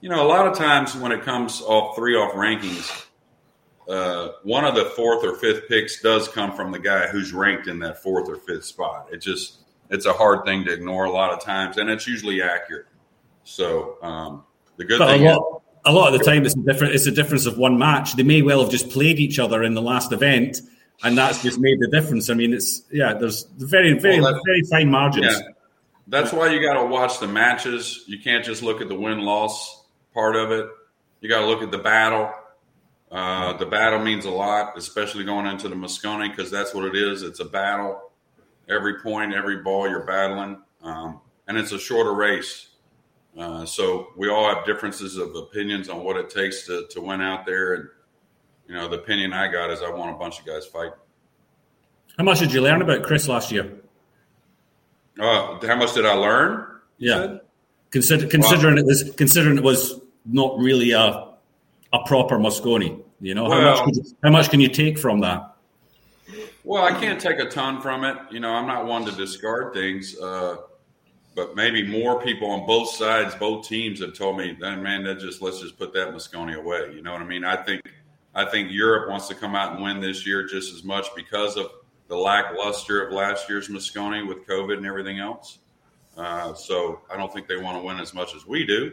you know a lot of times when it comes off three off rankings uh, one of the fourth or fifth picks does come from the guy who's ranked in that fourth or fifth spot. It just it's a hard thing to ignore a lot of times, and it's usually accurate. So um, the good but thing a lot, is, a lot of the time it's a different. It's a difference of one match. They may well have just played each other in the last event, and that's just made the difference. I mean, it's yeah. There's very very well, very fine margins. Yeah. That's why you got to watch the matches. You can't just look at the win loss part of it. You got to look at the battle uh, the battle means a lot, especially going into the Mosconi, because that's what it is. It's a battle. Every point, every ball, you're battling, um, and it's a shorter race. Uh, so we all have differences of opinions on what it takes to, to win out there. And you know, the opinion I got is I want a bunch of guys fighting. How much did you learn about Chris last year? Uh, how much did I learn? Yeah. Consider, considering wow. it was considering it was not really a a proper Mosconi. You know, well, how much you, how much can you take from that? Well, I can't take a ton from it. You know, I'm not one to discard things, uh, but maybe more people on both sides, both teams, have told me, "That man, that just let's just put that Mosconi away." You know what I mean? I think I think Europe wants to come out and win this year just as much because of the lackluster of last year's Mosconi with COVID and everything else. Uh, so I don't think they want to win as much as we do.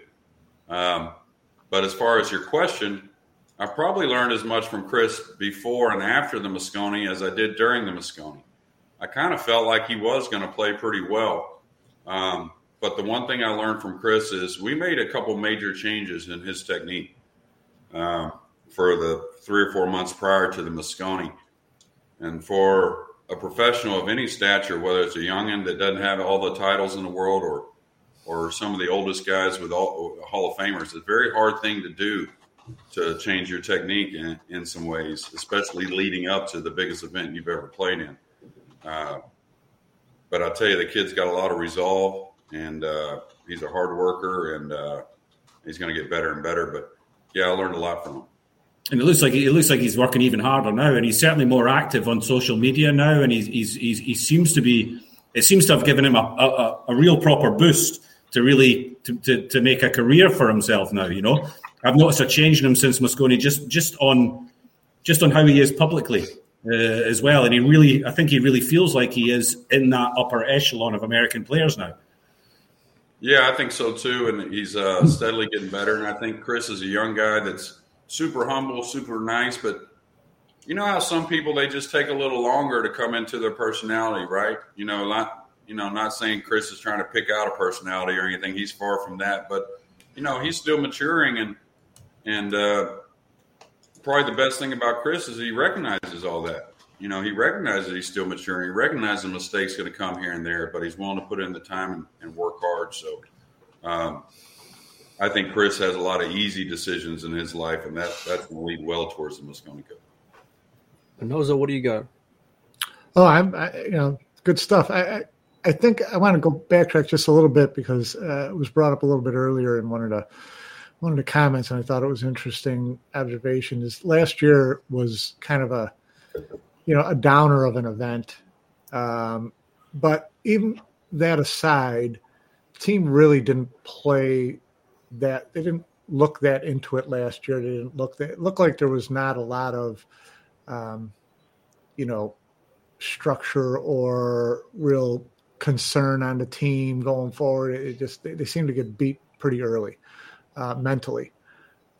Um, but as far as your question, I probably learned as much from Chris before and after the Mosconi as I did during the Mosconi. I kind of felt like he was going to play pretty well. Um, but the one thing I learned from Chris is we made a couple major changes in his technique uh, for the three or four months prior to the Mosconi. And for a professional of any stature, whether it's a youngin that doesn't have all the titles in the world or or some of the oldest guys with all Hall of Famers, it's a very hard thing to do to change your technique in, in some ways, especially leading up to the biggest event you've ever played in. Uh, but I'll tell you, the kid's got a lot of resolve, and uh, he's a hard worker, and uh, he's going to get better and better. But yeah, I learned a lot from him and it looks like it looks like he's working even harder now, and he's certainly more active on social media now, and he's, he's, he's he seems to be. It seems to have given him a, a, a real proper boost to really to, to, to, make a career for himself now. You know, I've noticed a change in him since Mosconi, just just on just on how he is publicly uh, as well, and he really, I think he really feels like he is in that upper echelon of American players now. Yeah, I think so too, and he's uh, steadily getting better. And I think Chris is a young guy that's super humble, super nice, but you know how some people they just take a little longer to come into their personality, right? You know, not you know, not saying Chris is trying to pick out a personality or anything. He's far from that, but you know, he's still maturing and and uh, probably the best thing about Chris is he recognizes all that. You know, he recognizes he's still maturing. He recognizes mistakes going to come here and there, but he's willing to put in the time and, and work hard. So, um, I think Chris has a lot of easy decisions in his life, and that that's going to lead well towards the Mosconi Cup. Noza, what do you got? Oh, I'm I, you know good stuff. I, I, I think I want to go backtrack just a little bit because uh, it was brought up a little bit earlier in one of the one of the comments, and I thought it was interesting observation. Is last year was kind of a you know a downer of an event, um, but even that aside, the team really didn't play that they didn't look that into it last year. They didn't look that it looked like there was not a lot of um, you know structure or real concern on the team going forward. It just they, they seem to get beat pretty early uh, mentally.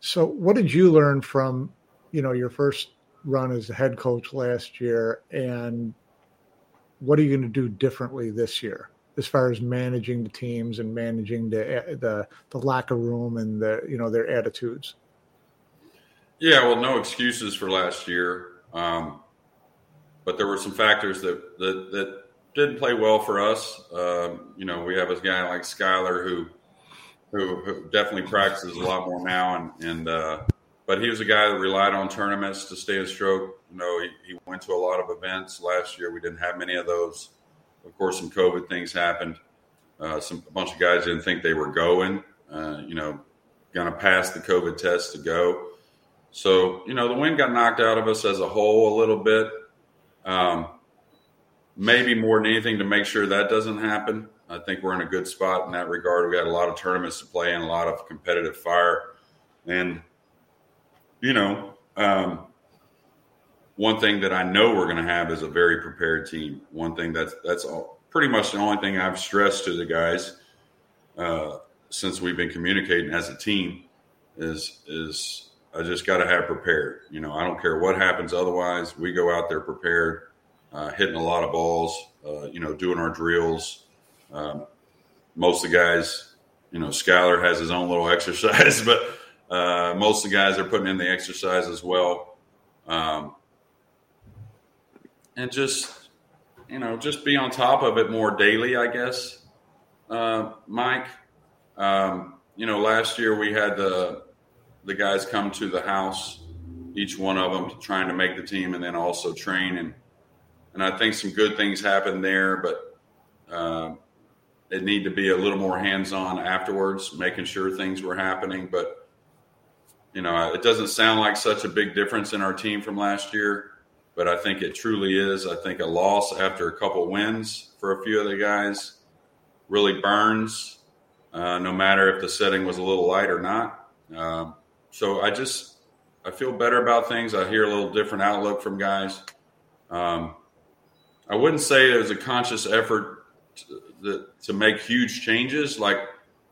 So, what did you learn from you know your first run as a head coach last year, and what are you going to do differently this year? As far as managing the teams and managing the the the locker room and the you know their attitudes. Yeah, well, no excuses for last year, um, but there were some factors that that, that didn't play well for us. Um, you know, we have a guy like Skyler who, who, who definitely practices a lot more now, and and uh, but he was a guy that relied on tournaments to stay in stroke. You know, he, he went to a lot of events last year. We didn't have many of those. Of course, some COVID things happened. Uh, some a bunch of guys didn't think they were going. Uh, you know, going to pass the COVID test to go. So you know, the wind got knocked out of us as a whole a little bit. Um, maybe more than anything to make sure that doesn't happen. I think we're in a good spot in that regard. We got a lot of tournaments to play and a lot of competitive fire, and you know, um, one thing that I know we're going to have is a very prepared team. One thing that's that's all, pretty much the only thing I've stressed to the guys uh, since we've been communicating as a team is is I just got to have prepared. You know, I don't care what happens. Otherwise, we go out there prepared, uh, hitting a lot of balls. Uh, you know, doing our drills. Um, most of the guys, you know, Skyler has his own little exercise, but uh, most of the guys are putting in the exercise as well. Um, and just you know just be on top of it more daily i guess uh, mike um, you know last year we had the the guys come to the house each one of them trying to make the team and then also train and and I think some good things happened there, but uh, it need to be a little more hands on afterwards, making sure things were happening. But you know, it doesn't sound like such a big difference in our team from last year, but I think it truly is. I think a loss after a couple wins for a few of the guys really burns, uh, no matter if the setting was a little light or not. Um, so I just I feel better about things. I hear a little different outlook from guys. Um, I wouldn't say it was a conscious effort to, to make huge changes. Like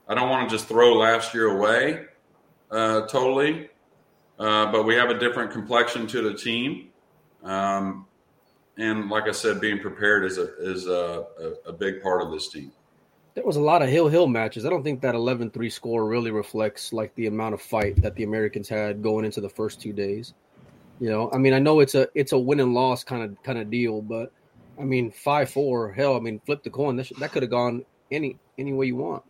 I don't want to just throw last year away uh, totally, uh, but we have a different complexion to the team. Um, and like I said, being prepared is a is a, a, a big part of this team there was a lot of hill hill matches. I don't think that 11-3 score really reflects like the amount of fight that the Americans had going into the first two days. You know, I mean, I know it's a it's a win and loss kind of kind of deal, but I mean, five four, hell, I mean, flip the coin. That, that could have gone any any way you want.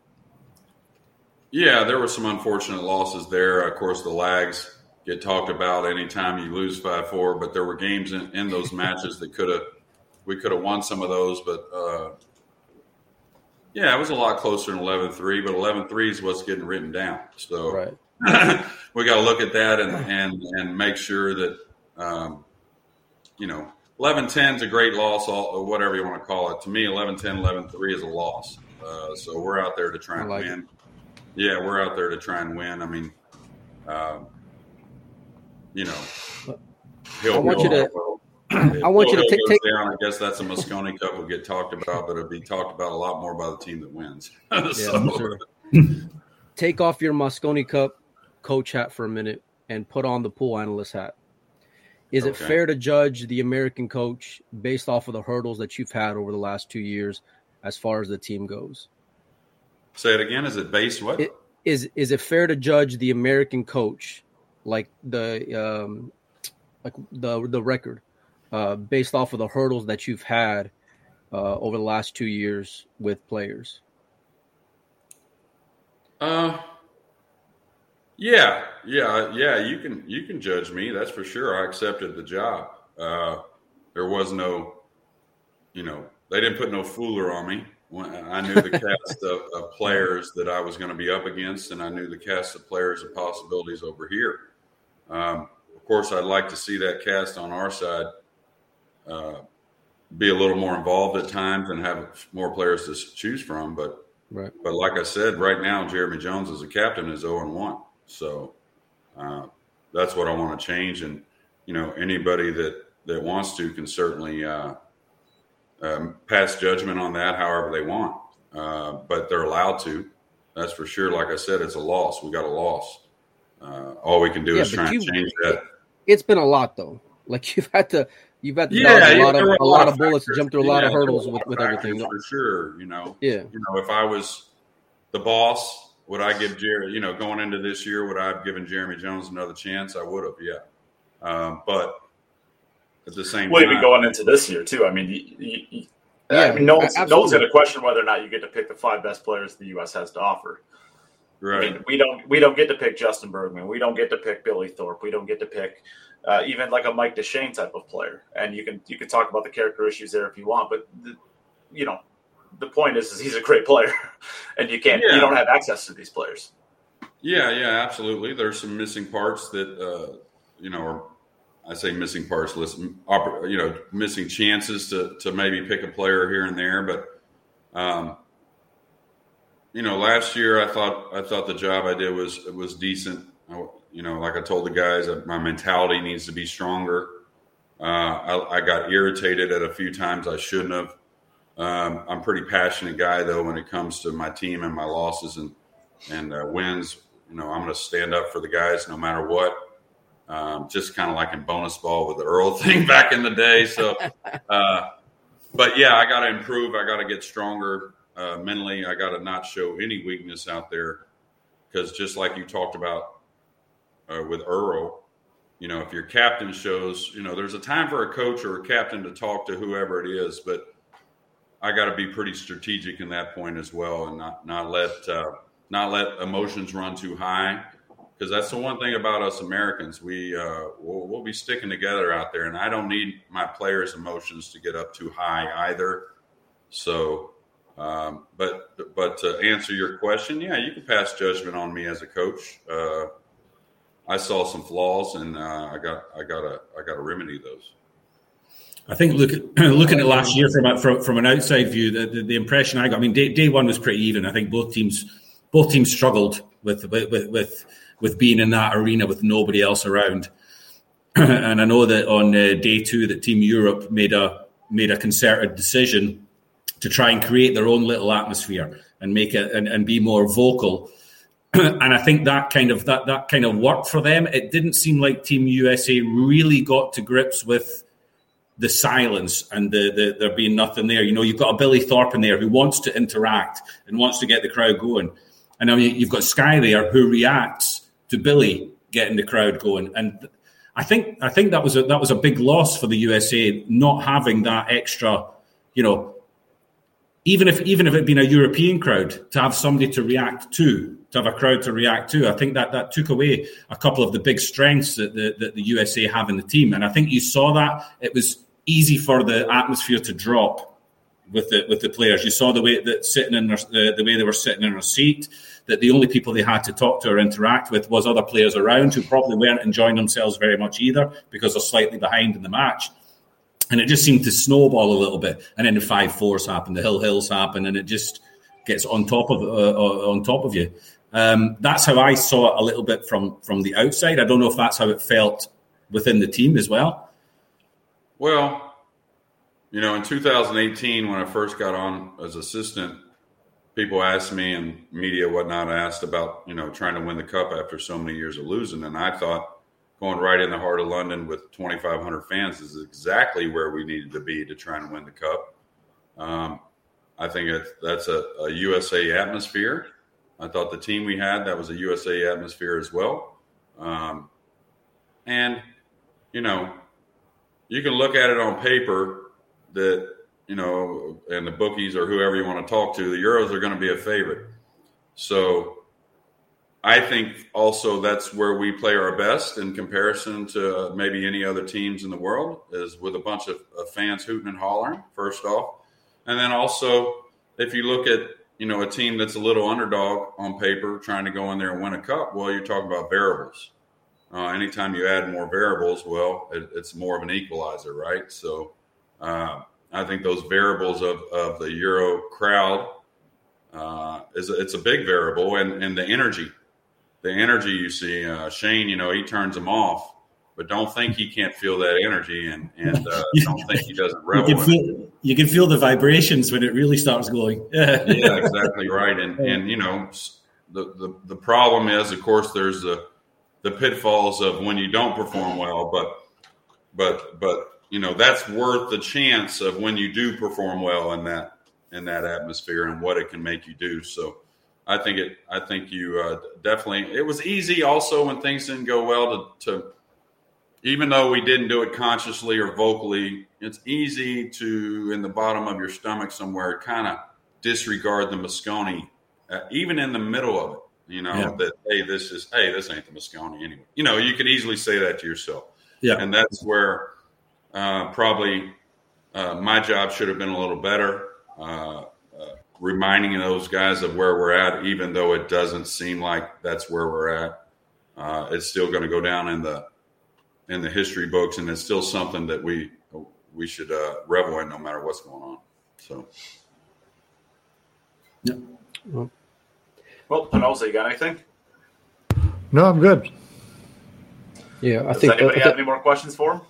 Yeah, there were some unfortunate losses there. Of course, the lags get talked about anytime you lose five four, but there were games in, in those matches that could have we could have won some of those, but uh, yeah, it was a lot closer than 11-3, but 11-3 is what's getting written down. So right. we got to look at that and, and, and make sure that, um, you know, 11-10 is a great loss, or whatever you want to call it. To me, 11-10, 11-3 is a loss. Uh, so we're out there to try and like win. It. Yeah, we're out there to try and win. I mean, uh, you know, I want you to I want you to take, take down. I guess that's a Mosconi Cup will get talked about, but it'll be talked about a lot more by the team that wins. so. sure. take off your Mosconi Cup coach hat for a minute and put on the pool analyst hat. Is okay. it fair to judge the American coach based off of the hurdles that you've had over the last two years as far as the team goes? Say it again. Is it based what? It, is is it fair to judge the American coach like the um like the the record uh, based off of the hurdles that you've had uh, over the last two years with players? Uh, yeah, yeah, yeah. You can you can judge me. That's for sure. I accepted the job. Uh, there was no, you know, they didn't put no fooler on me. I knew the cast of, of, players that I was going to be up against, and I knew the cast of players and possibilities over here. Um, of course, I'd like to see that cast on our side uh, be a little more involved at times and have more players to choose from. But right. but like I said, right now Jeremy Jones as a captain is zero and one. So uh, that's what I want to change. And you know anybody that that wants to can certainly uh, um, pass judgment on that however they want. Uh, but they're allowed to. That's for sure. Like I said, it's a loss. We got a loss. Uh, all we can do yeah, is try and change that. It's been a lot though. Like you've had to You've had to yeah, a lot of a, lot of bullets to jump through a lot yeah, of hurdles with, with everything. For sure, you know. Yeah. You know, if I was the boss, would I give Jerry? You know, going into this year, would I have given Jeremy Jones another chance? I would have, yeah. Um, but at the same well, time, even going into this year too. I mean, you, you, yeah, I mean, no one's, no one's going to question whether or not you get to pick the five best players the U.S. has to offer. Right. I mean, we don't we don't get to pick Justin Bergman. We don't get to pick Billy Thorpe. We don't get to pick uh, even like a Mike Dechaine type of player. And you can you can talk about the character issues there if you want, but the, you know the point is, is he's a great player, and you can't yeah. you don't have access to these players. Yeah, yeah, absolutely. There's some missing parts that uh, you know, or I say missing parts, listen, you know, missing chances to to maybe pick a player here and there, but. Um, you know, last year I thought I thought the job I did was was decent. I, you know, like I told the guys, my mentality needs to be stronger. Uh, I, I, got irritated at a few times I shouldn't have. Um, I'm pretty passionate guy though when it comes to my team and my losses and and uh, wins. You know, I'm going to stand up for the guys no matter what. Um, just kind of like in bonus ball with the Earl thing back in the day. So, uh, but yeah, I got to improve. I got to get stronger uh, mentally. I got to not show any weakness out there because just like you talked about uh, with Earl. You know, if your captain shows, you know, there's a time for a coach or a captain to talk to whoever it is, but I got to be pretty strategic in that point as well, and not not let uh, not let emotions run too high, because that's the one thing about us Americans. We uh, we'll, we'll, be sticking together out there, and I don't need my players' emotions to get up too high either. So, um, but but to answer your question, yeah, you can pass judgment on me as a coach. Uh, I saw some flaws, and uh, I got I got a I got to remedy those. I think look, looking at last year from, from, from an outside view, the, the, the, impression I got. I mean, day, day one was pretty even. I think both teams both teams struggled with with with with being in that arena with nobody else around. and I know that on uh, day two, that Team Europe made a made a concerted decision to try and create their own little atmosphere and make it and, and be more vocal. and I think that kind of that that kind of worked for them. It didn't seem like Team USA really got to grips with the silence and the, the there being nothing there. You know, you've got a Billy Thorpe in there who wants to interact and wants to get the crowd going. And I mean, you've got Sky there who reacts to Billy getting the crowd going. And I think I think that was a, that was a big loss for the USA not having that extra, you know, even if even if it had been a European crowd to have somebody to react to, to have a crowd to react to, I think that that took away a couple of the big strengths that the, that the USA have in the team. And I think you saw that it was easy for the atmosphere to drop with the with the players. You saw the way that sitting in their, the, the way they were sitting in their seat. That the only people they had to talk to or interact with was other players around who probably weren't enjoying themselves very much either because they're slightly behind in the match. And it just seemed to snowball a little bit. And then the five fours happen, the hill hills happen, and it just gets on top of uh, uh, on top of you. Um, that's how I saw it a little bit from from the outside. I don't know if that's how it felt within the team as well. Well, you know, in 2018, when I first got on as assistant, people asked me and media whatnot asked about, you know, trying to win the cup after so many years of losing. And I thought going right in the heart of London with 2,500 fans is exactly where we needed to be to try and win the cup. Um, I think that's a, a, USA atmosphere. I thought the team we had, that was a USA atmosphere as well. Um, and, you know, you can look at it on paper that you know, and the bookies or whoever you want to talk to, the Euros are going to be a favorite. So I think also that's where we play our best in comparison to maybe any other teams in the world is with a bunch of, of fans hooting and hollering, first off. And then also, if you look at, you know, a team that's a little underdog on paper trying to go in there and win a cup, well, you're talking about variables. Uh, anytime you add more variables, well, it, it's more of an equalizer, right? So uh, I think those variables of, of the Euro crowd uh, is it's a big variable, and, and the energy, the energy you see. Uh, Shane, you know, he turns them off, but don't think he can't feel that energy, and and uh, don't think he doesn't revel. You can, feel, you can feel the vibrations when it really starts going. yeah, exactly right, and and you know. The, the, the problem is, of course, there's the the pitfalls of when you don't perform well, but but but you know that's worth the chance of when you do perform well in that in that atmosphere and what it can make you do. So I think it I think you uh, definitely it was easy also when things didn't go well to, to even though we didn't do it consciously or vocally, it's easy to in the bottom of your stomach somewhere kind of disregard the Mosconi, uh, even in the middle of it you know, yeah. that, hey, this is, hey, this ain't the Mosconi anyway. You know, you could easily say that to yourself. Yeah. And that's where uh, probably uh, my job should have been a little better, uh reminding those guys of where we're at, even though it doesn't seem like that's where we're at. Uh, it's still going to go down in the in the history books, and it's still something that we we should uh, revel in, no matter what's going on. So, yeah. Well, well, Penosa, you got anything? No, I'm good. Yeah, I Does think. anybody have any more questions for him?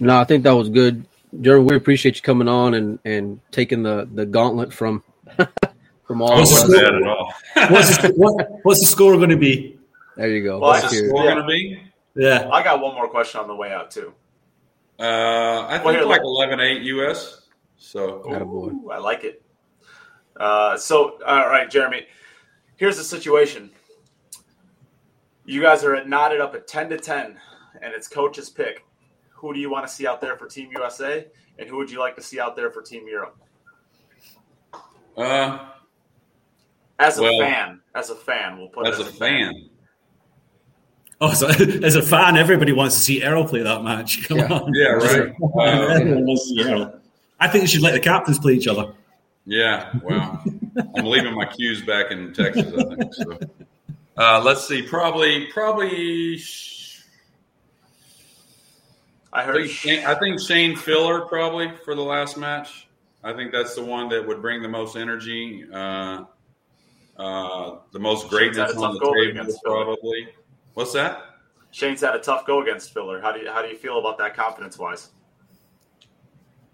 No, I think that was good, Jeremy. We appreciate you coming on and and taking the the gauntlet from from all what's of us. At all. what's, the, what, what's the score going to be? There you go. Well, what's the score yeah. going to be? Yeah, I got one more question on the way out too. Uh, I think well, like 11-8 US. So, Ooh, I like it. Uh, so, all right, Jeremy here's the situation. You guys are at knotted up at 10 to 10, and it's coach's pick. Who do you want to see out there for Team USA, and who would you like to see out there for Team Europe? Uh, as a well, fan, as a fan, we'll put as, as a, fan. fan. Oh, so as a fan, everybody wants to see Earl play that match. Come yeah. on. Yeah, right. Uh, everyone wants to see Earl. I think you should let the captains play each other. Yeah, well, I'm leaving my cues back in Texas, I think. So, uh, let's see. Probably, probably. I I heard. think, Shane, I think Shane Filler probably for the last match. I think that's the one that would bring the most energy, uh, uh, the most greatness had on the goal table, against Filler. probably. What's that? Shane's had a tough go against Filler. How do you how do you feel about that confidence wise?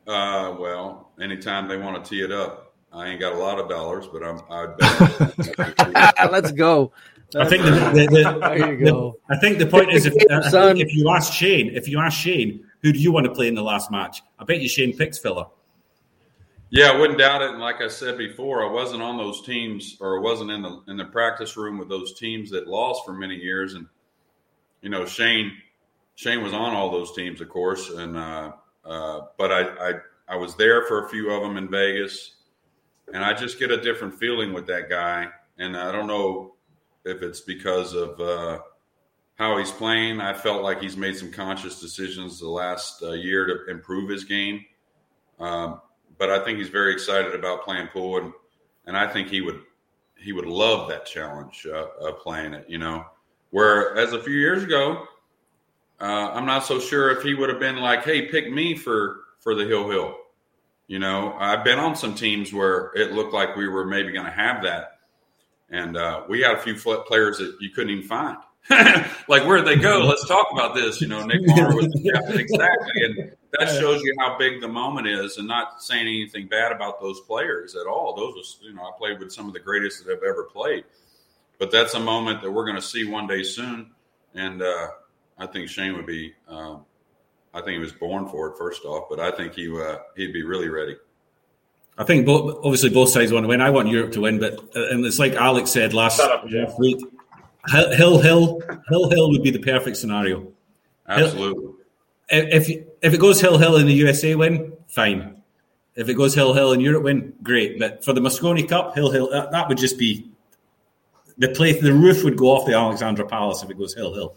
Uh, well, anytime they want to tee it up, I ain't got a lot of dollars, but I'm. I bet. Let's go. I think the, the, the, There you the- go. I think the point is if, uh, if you ask Shane, if you ask Shane, who do you want to play in the last match? I bet you Shane picks Filler. Yeah, I wouldn't doubt it. And like I said before, I wasn't on those teams, or I wasn't in the in the practice room with those teams that lost for many years. And you know, Shane Shane was on all those teams, of course. And uh, uh, but I, I I was there for a few of them in Vegas, and I just get a different feeling with that guy. And I don't know if it's because of uh, how he's playing. I felt like he's made some conscious decisions the last uh, year to improve his game. Um, but I think he's very excited about playing pool, and and I think he would he would love that challenge uh, of playing it. You know, whereas a few years ago, uh, I'm not so sure if he would have been like, "Hey, pick me for for the Hill Hill." You know, I've been on some teams where it looked like we were maybe going to have that, and uh, we had a few players that you couldn't even find. like where'd they go? Let's talk about this. You know, Nick Marr was exactly, and that shows you how big the moment is. And not saying anything bad about those players at all. Those was, you know, I played with some of the greatest that I've ever played. But that's a moment that we're going to see one day soon, and uh, I think Shane would be. Um, I think he was born for it. First off, but I think he uh, he'd be really ready. I think both, obviously both sides want to win. I want Europe to win, but uh, and it's like Alex said last, up, last week. Hill, Hill Hill Hill Hill would be the perfect scenario. Absolutely. If if it goes Hill Hill in the USA win, fine. If it goes Hill Hill in Europe win, great. But for the Mosconi Cup, Hill Hill that, that would just be the place. The roof would go off the Alexandra Palace if it goes Hill Hill.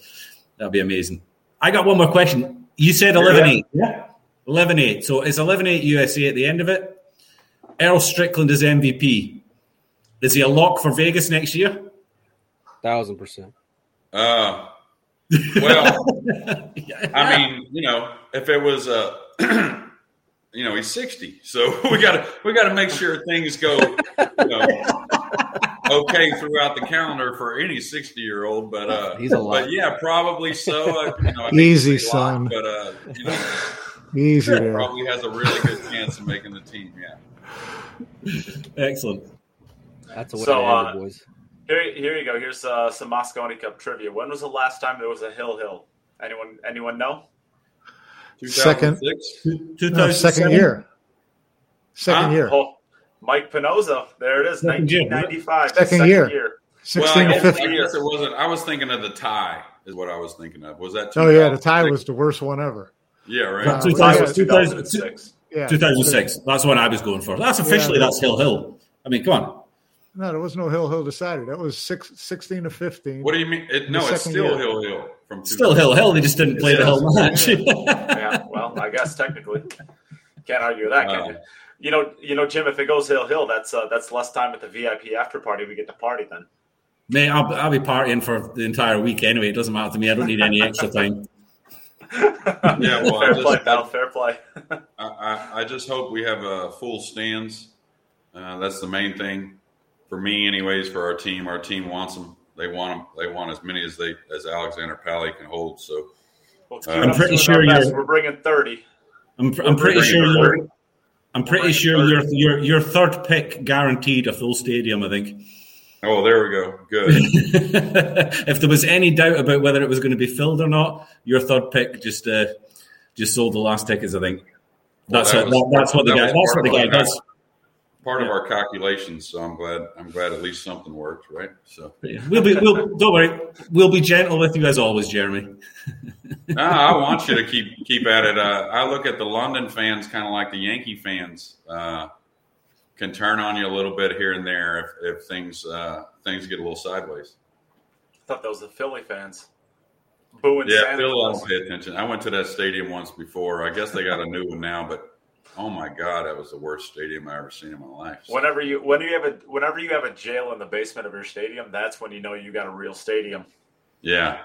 That'd be amazing. I got one more question. You said 11-8. Yeah. 11-8. So it's 11-8 USA at the end of it. Earl Strickland is MVP. Is he a lock for Vegas next year? Thousand percent. Uh, well, I mean, you know, if it was uh, you know, he's sixty, so we got to we got to make sure things go you know, okay throughout the calendar for any sixty year old. But uh, He's a lot. but yeah, probably so. I, you know, I Easy, he's a lot, son. but uh, you know, Easy there. probably has a really good chance of making the team. Yeah. Excellent. That's a way So, to uh, end it, boys. Here, here you go. Here's uh, some Mosconi Cup trivia. When was the last time there was a Hill Hill? Anyone, anyone know? Second. No, second year. Second Huh? year. Oh, Mike Panozzo. There it is. Second year. 1995. Second year. Well, 16 I guess, 15. I guess it wasn't. I was thinking of the tie. Is what I was thinking of. Was that? Oh, yeah. The tie was the worst one ever. Yeah, right. Uh, 2000 yeah, 2006. Yeah. 2006. That's what I was going for. That's officially Yeah. that's Hill Hill. I mean, come on. No, there was no Hill Hill decided. That was six, 16 to 15. What do you mean? It, no, it's still year. Hill Hill from Still Hill Hill. They just didn't play the Hill match. yeah, well, I guess technically, can't argue with that, can Wow. you? You know, you know, Jim. If it goes Hill Hill, that's uh, that's less time at the VIP after party. We get to party then. Mate, I'll, I'll be partying for the entire week anyway. It doesn't matter to me. I don't need any extra time. Yeah, well, I fair just- play, pal. Fair play. I, I, I just hope we have a full stands. Uh, that's the main thing for me, anyways. For our team, our team wants them. They want them. They want as many as they as Alexander Pally can hold. So Well, I'm pretty sure you're- we're bringing thirty. I'm, I'm pretty sure you're. I'm pretty sure your your your third pick guaranteed a full stadium. I think. oh, there we go. Good. if there was any doubt about whether it was going to be filled or not, your third pick just uh, just sold the last tickets. I think. That's Well, that what, was- that, that's what the that guy. That's what the of guy our- does. Part of our calculations. So I'm glad. I'm glad at least something worked, right? So We'll be. We'll don't worry. We'll be gentle with you as always, Jeremy. no, I want you to keep keep at it. Uh, I look at the London fans kind of like the Yankee fans. Uh, can turn on you a little bit here and there if, if things uh, things get a little sideways. I thought that was the Philly fans. booing. Yeah, Santa Philly Claus. to pay attention. I went to that stadium once before. I guess they got a new one now, but oh my god, that was the worst stadium I ever seen in my life. Whenever you when you have a whenever you have a jail in the basement of your stadium, that's when you know you got a real stadium. Yeah,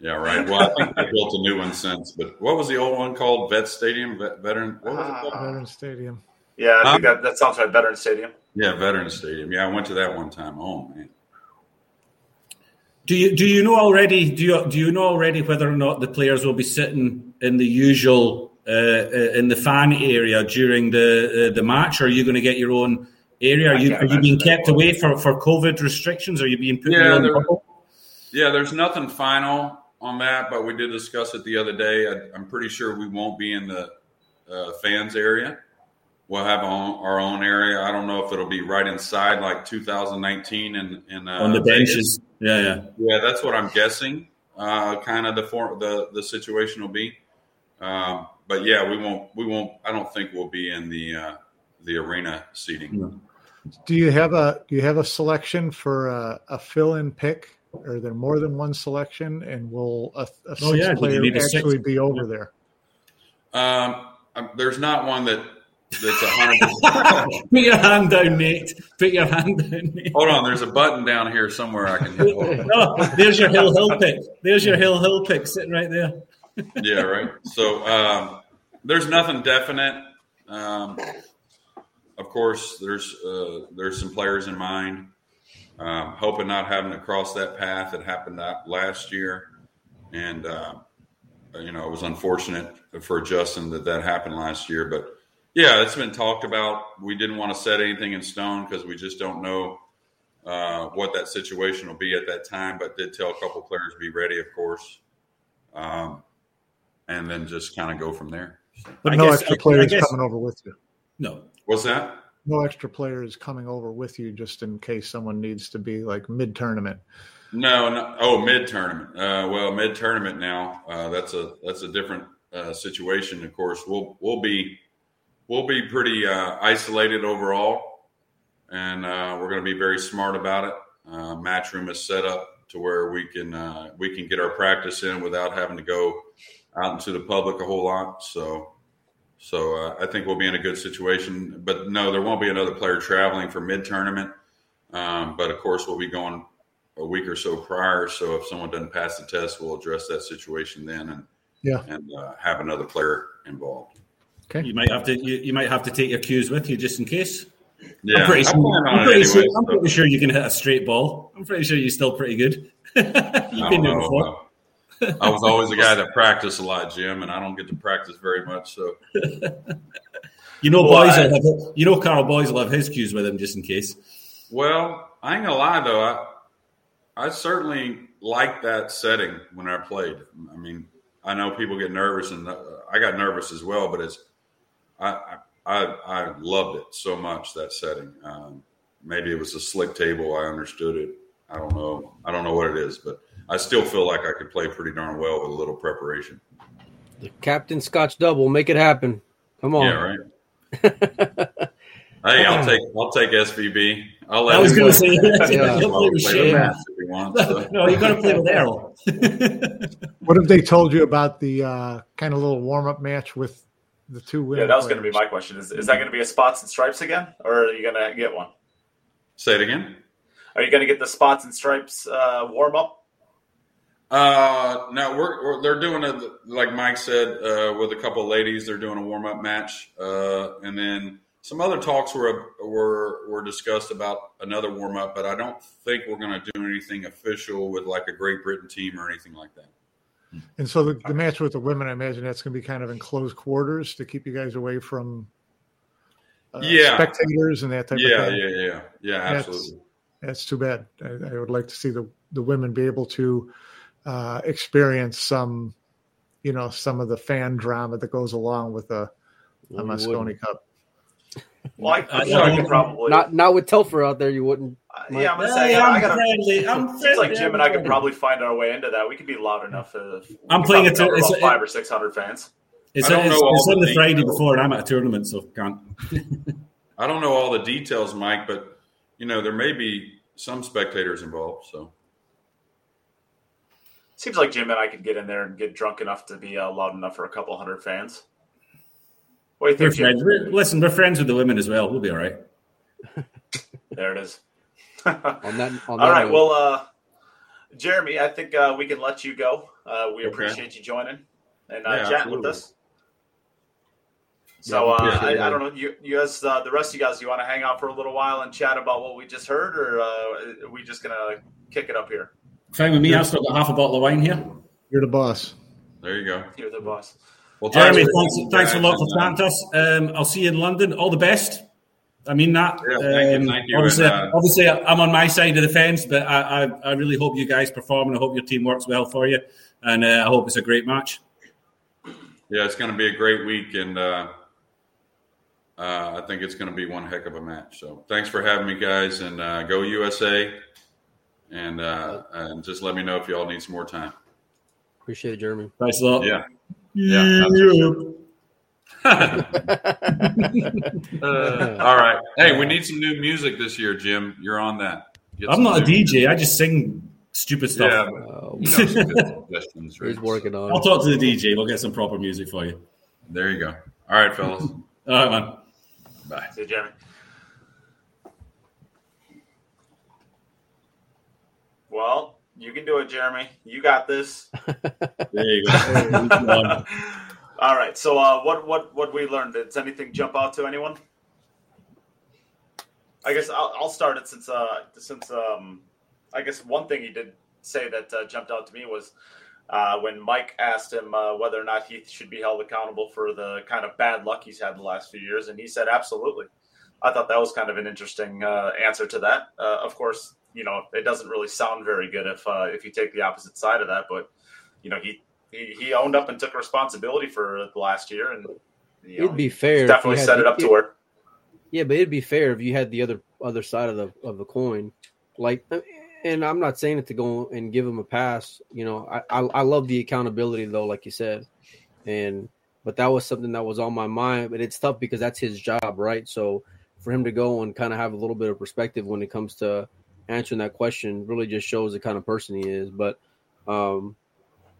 yeah, right. Well, I think they built a new one since. But what was the old one called? Vet Stadium, Vet, Veteran. What was it called? Ah. Veteran Stadium. Yeah, I think Huh? that, that sounds like Veteran Stadium. Yeah, Veteran Stadium. Yeah, I went to that one time. Oh man. Do you do you know already? Do you do you know already whether or not the players will be sitting in the usual uh, uh, in the fan area during the uh, the match? Or are you going to get your own area? Are you are you being kept away for, for COVID restrictions? Are you being put Yeah, your own there- Yeah, there's nothing final on that, but we did discuss it the other day. I, I'm pretty sure we won't be in the uh, fans area. We'll have our own, area. I don't know if it'll be right inside like 2019 and uh, on the benches? Yeah, yeah. Yeah, that's what I'm guessing. Uh, kind of the for, the the situation will be. Um, but yeah, we won't. We won't. I don't think we'll be in the uh, the arena seating. No. Do you have a do you have a selection for a, a fill in pick? Are there more than one selection? And will a, a Oh, yeah, player need a sixth. actually be over there? Um, um, there's not one that that's a hundred. Put your hand down, Nate. Put your hand down, Nate. Hold on, there's a button down here somewhere I can hit. Hold on. Oh, there's your Hill Hill pick. There's your Hill Hill pick sitting right there. Yeah, right. So um, there's nothing definite. Um, of course, there's uh, there's some players in mind. Um, hoping not having to cross that path that happened last year, and uh, you know it was unfortunate for Justin that that happened last year. But yeah, it's been talked about. We didn't want to set anything in stone because we just don't know uh, what that situation will be at that time. But did tell a couple players be ready, of course. Um, and then just kind of go from there. But I no guess- extra I- I players guess- coming over with you. No. What's that? No extra players coming over with you just in case someone needs to be like mid tournament. No, no. Oh, mid tournament. Uh, well, mid tournament now. Uh, that's a that's a different uh, situation. Of course, we'll we'll be we'll be pretty uh, isolated overall, and uh, we're going to be very smart about it. Uh, match room is set up to where we can uh, we can get our practice in without having to go out into the public a whole lot. So. So uh, I think we'll be in a good situation, but no, there won't be another player traveling for mid tournament. Um, but of course, we'll be going a week or so prior. So if someone doesn't pass the test, we'll address that situation then and Yeah. and uh, have another player involved. Okay, you might have to you, you might have to take your cues with you just in case. Yeah, I'm pretty, I sure, I'm, pretty anyway, sure, I'm so pretty sure you can hit a straight ball. I'm pretty sure you're still pretty good. You've been don't there know. before. I was always a guy that practiced a lot, Jim, and I don't get to practice very much. So You know, Well, boys. I- have, you know, Carl Boys will have his cues with him just in case. Well, I ain't gonna lie though, I I certainly like that setting when I played. I mean, I know people get nervous, and uh, I got nervous as well, but it's I I I, I loved it so much that setting. Um, maybe it was a slick table. I understood it. I don't know. I don't know what it is, but I still feel like I could play pretty darn well with a little preparation. The Captain Scotch double, make it happen. Come on. Yeah, right. hey, I'll take I'll take SVB. I'll let I was going to play. say, Yeah. you'll play with Shane. match if so. No, you got to play with Earl. What have they told you about the uh, kind of little warm up match with the two women? Yeah, that was going to be my question. Is, is that going to be a spots and stripes again, or are you going to get one? Say it again. Are you going to get the spots and stripes uh, warm up? Uh, no, we're, we're they're doing a like Mike said uh, with a couple of ladies. They're doing a warm up match, uh, and then some other talks were were were discussed about another warm up. But I don't think we're going to do anything official with like a Great Britain team or anything like that. And so the, the match with the women, I imagine that's going to be kind of in close quarters to keep you guys away from uh, Yeah. spectators and that type Yeah, of thing. yeah, yeah, yeah. That's- Absolutely. That's too bad. I, I would like to see the, the women be able to uh, experience some, you know, some of the fan drama that goes along with a, a Well, you Mosconi. Cup. Well, I, I'm sure I could probably. Not not with Telfer out there, you wouldn't. uh, yeah, I'm going to say I I'm got to. friendly. I'm Seems friendly. like Jim and I could probably find our way into that. We could be loud enough. To, I'm playing probably it to- it's- about it- five or six hundred fans. It's, I don't it's, know it's on the the Friday details. before, and I'm at a tournament, so can't. I don't know all the details, Mike, but you know there may be some spectators involved. So Seems like Jim and I could get in there and get drunk enough to be uh, loud enough for a couple hundred fans. What do you think, we're friends. We're, listen, we're friends with the women as well. We'll be all right. there it is. on that, on that all right. Note. Well, uh, Jeremy, I think uh, we can let you go. Uh, we okay. appreciate you joining and uh, yeah, chatting absolutely. with us. So uh, I, I, don't know. You, you guys, uh, the rest of you guys, you want to hang out for a little while and chat about what we just heard, or uh, are we just gonna kick it up here? Fine with me. I've still got half a bottle of wine here. You're the boss. There you go. You're the boss. Well, Jeremy, thanks, thanks a lot for chatting to us. Um, I'll see you in London. All the best. I mean that. Yeah, thank um, you, thank you. Obviously, and, uh, obviously, I'm on my side of the fence, but I, I, I, really hope you guys perform, and I hope your team works well for you, and uh, I hope it's a great match. Yeah, it's going to be a great week, and uh, uh, I think it's going to be one heck of a match. So thanks for having me, guys, and uh, go USA. And uh, and just let me know if y'all need some more time. Appreciate it, Jeremy. Thanks a lot. Yeah. Yeah. uh, all right. Hey, we need some new music this year, Jim. You're on that. Get I'm not a DJ. I just sing stupid stuff. Yeah, you know He's working on. I'll talk to the DJ. We'll get some proper music for you. There you go. All right, fellas. all right, man. Bye. See you, Jeremy. Well, you can do it, Jeremy. You got this. there you go. All right. So, uh, what what what we learned? Does anything jump out to anyone? I guess I'll, I'll start it since uh, since um, I guess one thing he did say that uh, jumped out to me was uh, when Mike asked him uh, whether or not he should be held accountable for the kind of bad luck he's had the last few years, and he said absolutely. I thought that was kind of an interesting uh, answer to that. Uh, of course, you know it doesn't really sound very good if uh, if you take the opposite side of that, but you know he, he he owned up and took responsibility for the last year, and you know, it'd be fair. Definitely set it up to work. Yeah, but it'd be fair if you had the other other side of the of the coin, like and I'm not saying it to go and give him a pass. You know, I, I, I love the accountability though, like you said, and but that was something that was on my mind. But it's tough because that's his job, right? So for him to go and kind of have a little bit of perspective when it comes to answering that question really just shows the kind of person he is. But um,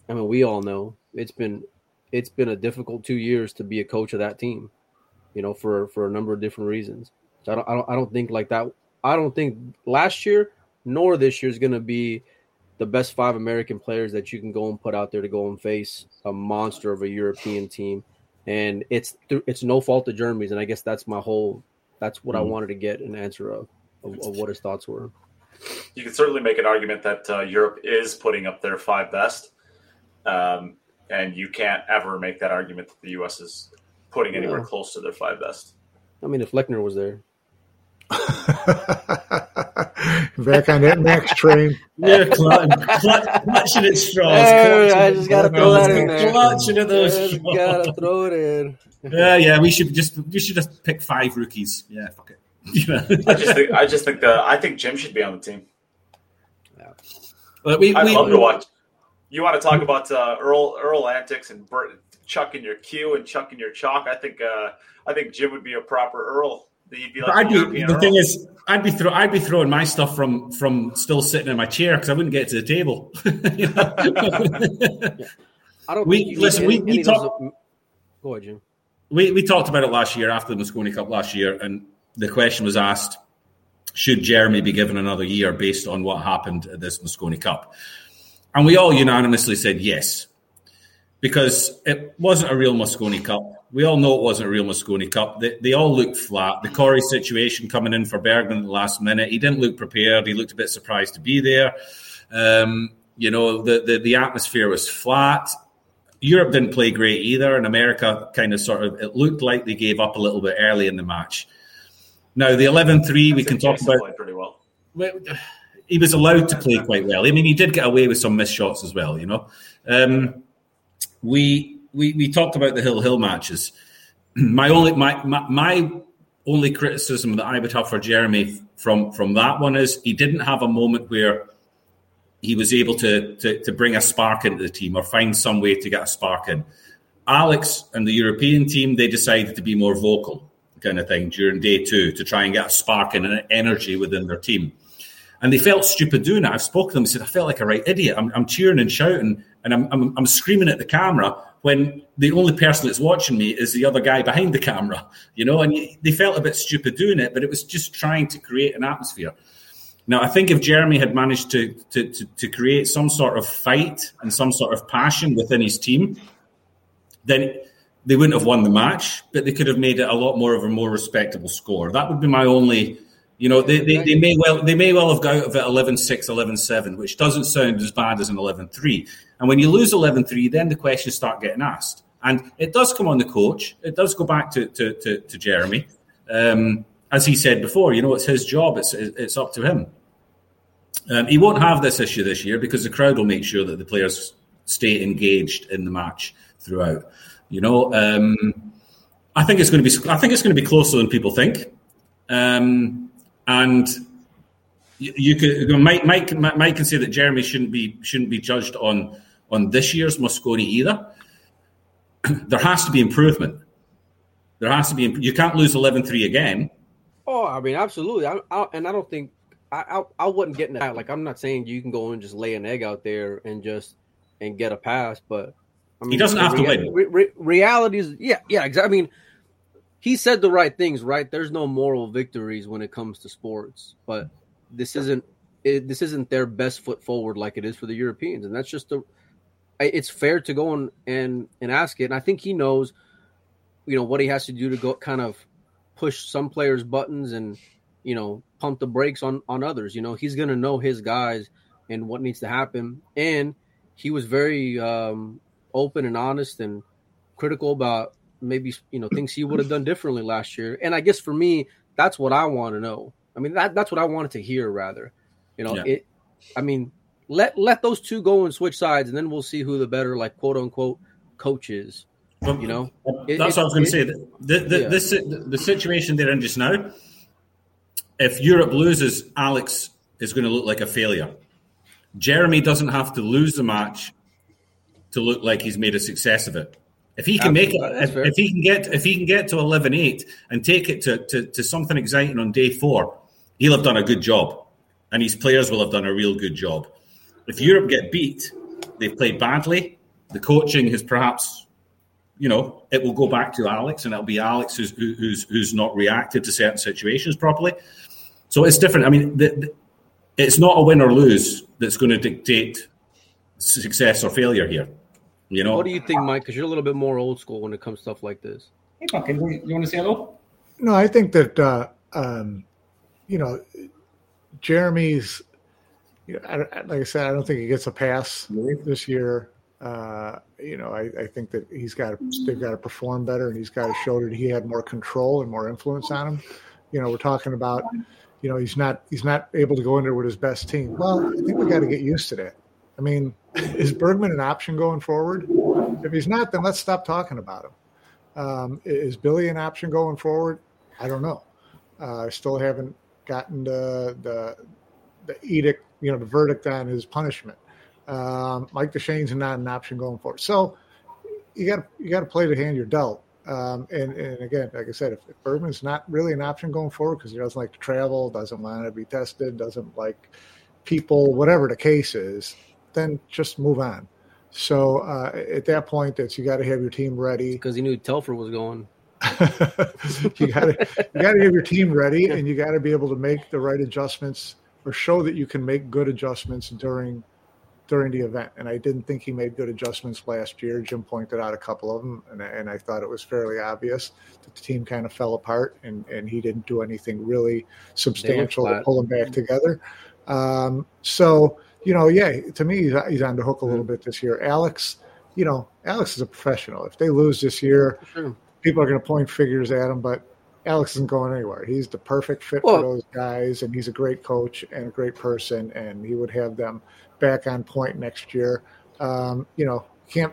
I mean, we all know it's been it's been a difficult two years to be a coach of that team. You know, for for a number of different reasons. So I don't I don't, I don't think like that. I don't think last year nor this year is going to be the best five American players that you can go and put out there to go and face a monster of a European team. And it's it's no fault of Jeremy's, and I guess that's my whole that's what mm-hmm. I wanted to get an answer of, of, of what his thoughts were. You can certainly make an argument that uh, Europe is putting up their five best, um, and you can't ever make that argument that the U.S. is putting anywhere yeah. close to their five best. I mean, if Lechner was there, Back on that Max train. Yeah, clutching at straws. I just got to throw that in there. Clutching at those straws. Got to throw it in. Yeah, yeah. We should just we should just pick five rookies. Yeah, fuck it. I just think I just think the I think Jim should be on the team. Yeah. Well, we, I'd we, love to watch. You want to talk about uh, Earl Earl antics and Bert, chucking your cue and chucking your chalk? I think uh, I think Jim would be a proper Earl you'd be like I'd be, the thing is, I'd be throw, I'd be throwing my stuff from from still sitting in my chair because I wouldn't get to the table. I don't. We listen. we, we talked. Go ahead, Jim. We we talked about it last year after the Mosconi Cup last year, and the question was asked: Should Jeremy be given another year based on what happened at this Mosconi Cup? And we all unanimously said yes, because it wasn't a real Mosconi Cup we all know it wasn't a real Mosconi Cup. They, they all looked flat. The Corey situation coming in for Bergman at the last minute, he didn't look prepared. He looked a bit surprised to be there. Um, you know, the, the, the atmosphere was flat. Europe didn't play great either, and America kind of sort of it looked like they gave up a little bit early in the match. Now the 11-3, we can talk about pretty well. He was allowed to play quite well. I mean, he did get away with some missed shots as well. You know, um, we we, we talked about the Hill Hill matches. My only my, my, my only criticism that I would have for Jeremy from from that one is he didn't have a moment where he was able to, to, to bring a spark into the team or find some way to get a spark in. Alex and the European team they decided to be more vocal kind of thing during day two to try and get a spark and an energy within their team. and they felt stupid doing it. I've spoken to them and said, I felt like a right idiot. I'm, I'm cheering and shouting and I'm, I'm, I'm, screaming at the camera when the only person that's watching me is the other guy behind the camera, you know, and they felt a bit stupid doing it, but it was just trying to create an atmosphere. Now, I think if Jeremy had managed to, to, to, to create some sort of fight and some sort of passion within his team, then they wouldn't have won the match, but they could have made it a lot more of a more respectable score. That would be my only you know, they, they, they, may well they may well have got out of it 11-6, 11-7, which doesn't sound as bad as an 11-3. And when you lose 11-3, then the questions start getting asked. And it does come on the coach. It does go back to, to, to, to Jeremy. Um, as he said before, you know, it's his job. It's, it's up to him. Um, he won't have this issue this year because the crowd will make sure that the players stay engaged in the match throughout. You know, um, I think it's going to be. I think it's going to be closer than people think. Um, and you could Mike, Mike Mike can say that Jeremy shouldn't be shouldn't be judged on on this year's Mosconi either. there has to be improvement. There has to be. You can't lose 11-3 again. Oh, I mean, absolutely. I, I, and I don't think I, I I wouldn't get in that. Like, I'm not saying you can go and just lay an egg out there and just and get a pass, but I mean, he doesn't have rea- to win. Re- re- reality is, yeah, yeah, exactly. I mean, he said the right things, right? There's no moral victories when it comes to sports, but this isn't it, this isn't their best foot forward like it is for the Europeans, and that's just the. It's fair to go and and and ask it, and I think he knows, you know, what he has to do to go kind of push some players' buttons and you know pump the brakes on on others. You know, he's gonna know his guys and what needs to happen, and he was very um, open and honest and critical about maybe you know things he would have done differently last year. And I guess for me, that's what I want to know. I mean, that that's what I wanted to hear. Rather, you know, yeah. it. I mean, let let those two go and switch sides, and then we'll see who the better, like quote unquote, coach is. You know, it, that's it, what I was going to say. The, the, yeah. this, the situation they're in just now. If Europe loses, Alex is going to look like a failure. Jeremy doesn't have to lose the match to look like he's made a success of it. If he can make it, if, if, he can get if he can get to 11-8 and take it to, to, to something exciting on day four, he'll have done a good job, and his players will have done a real good job. If Europe get beat, they've played badly. The coaching has perhaps, you know, it will go back to Alex, and it'll be Alex who's who's who's not reacted to certain situations properly. So it's different. I mean, the, the, it's not a win or lose that's going to dictate success or failure here. You know, what do you think, Mike? Because you're a little bit more old school when it comes to stuff like this. Hey, Pumpkin, you want to say hello? No, I think that uh, um, you know Jeremy's. You know, I, like I said, I don't think he gets a pass this year. Uh, you know, I, I, think that he's got to, they've got to perform better, and he's got to show that he had more control and more influence on him. You know, we're talking about, you know, he's not he's not able to go in there with his best team. Well, I think we got to get used to that. I mean, is Bergman an option going forward? If he's not, then let's stop talking about him. Um, is Billy an option going forward? I don't know. Uh, I still haven't gotten the, the the edict, you know, the verdict on his punishment. Um, Mike Dechaine's not an option going forward. So you got you got to play the hand you're dealt. Um, and, and again, like I said, if, if Bergman's not really an option going forward because he doesn't like to travel, doesn't want to be tested, doesn't like people, whatever the case is, then just move on. So uh, at that point, that you got to have your team ready because he knew Telfer was going. you got to you got to have your team ready, and you got to be able to make the right adjustments or show that you can make good adjustments during during the event. And I didn't think he made good adjustments last year. Jim pointed out a couple of them, and, and I thought it was fairly obvious that the team kind of fell apart, and, and he didn't do anything really substantial to pull them back together. Um, so you know, yeah, to me, he's, he's on the hook a little bit this year. Alex, you know, Alex is a professional. If they lose this year, sure. people are going to point figures at him, but Alex isn't going anywhere. He's the perfect fit well, for those guys, and he's a great coach and a great person, and he would have them back on point next year. Um, you know, can't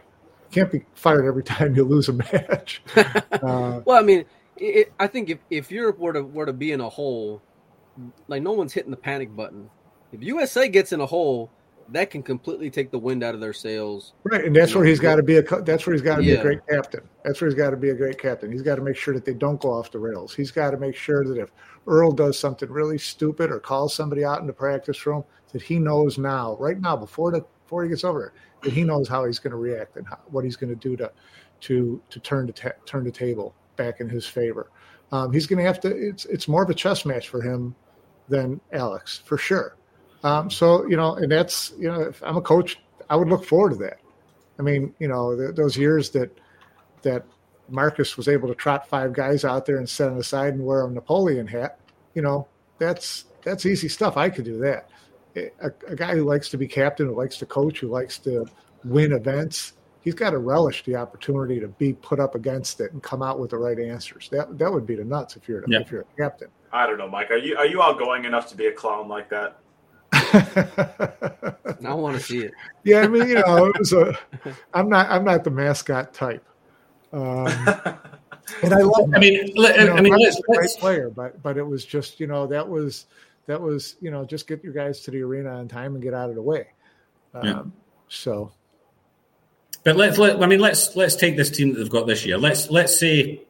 can't be fired every time you lose a match. Uh, well, I mean, it, I think if, if Europe were to were to be in a hole, like no one's hitting the panic button if USA gets in a hole, that can completely take the wind out of their sails. Right, and that's where he's got to be a that's where he's got to be a great captain. That's where he's got to be a great captain. He's got to make sure that they don't go off the rails. He's got to make sure that if Earl does something really stupid or calls somebody out in the practice room, that he knows now, right now, before the before he gets over there, that he knows how he's going to react and how, what he's going to do to to to turn the ta- turn the table back in his favor. Um, he's going to have to. It's it's more of a chess match for him than Alex for sure. Um, so you know, and that's you know, if I'm a coach, I would look forward to that. I mean, you know, th- those years that that Marcus was able to trot five guys out there and set them aside and wear a Napoleon hat, you know, that's that's easy stuff. I could do that. A, a guy who likes to be captain, who likes to coach, who likes to win events, he's got to relish the opportunity to be put up against it and come out with the right answers. That that would be the nuts if you're Yeah. if you're a captain. I don't know, Mike. Are you are you outgoing enough to be a clown like that? I want to see it. yeah, I mean, you know, it was a. I'm not. I'm not the mascot type. Um, and I love. I mean, let- you know, I mean, Marcus let's, a great let's player, but but it was just you know that was that was you know just get your guys to the arena on time and get out of the way. Um, Yeah. So But let's let I mean let's let's take this team that they've got this year. Let's let's say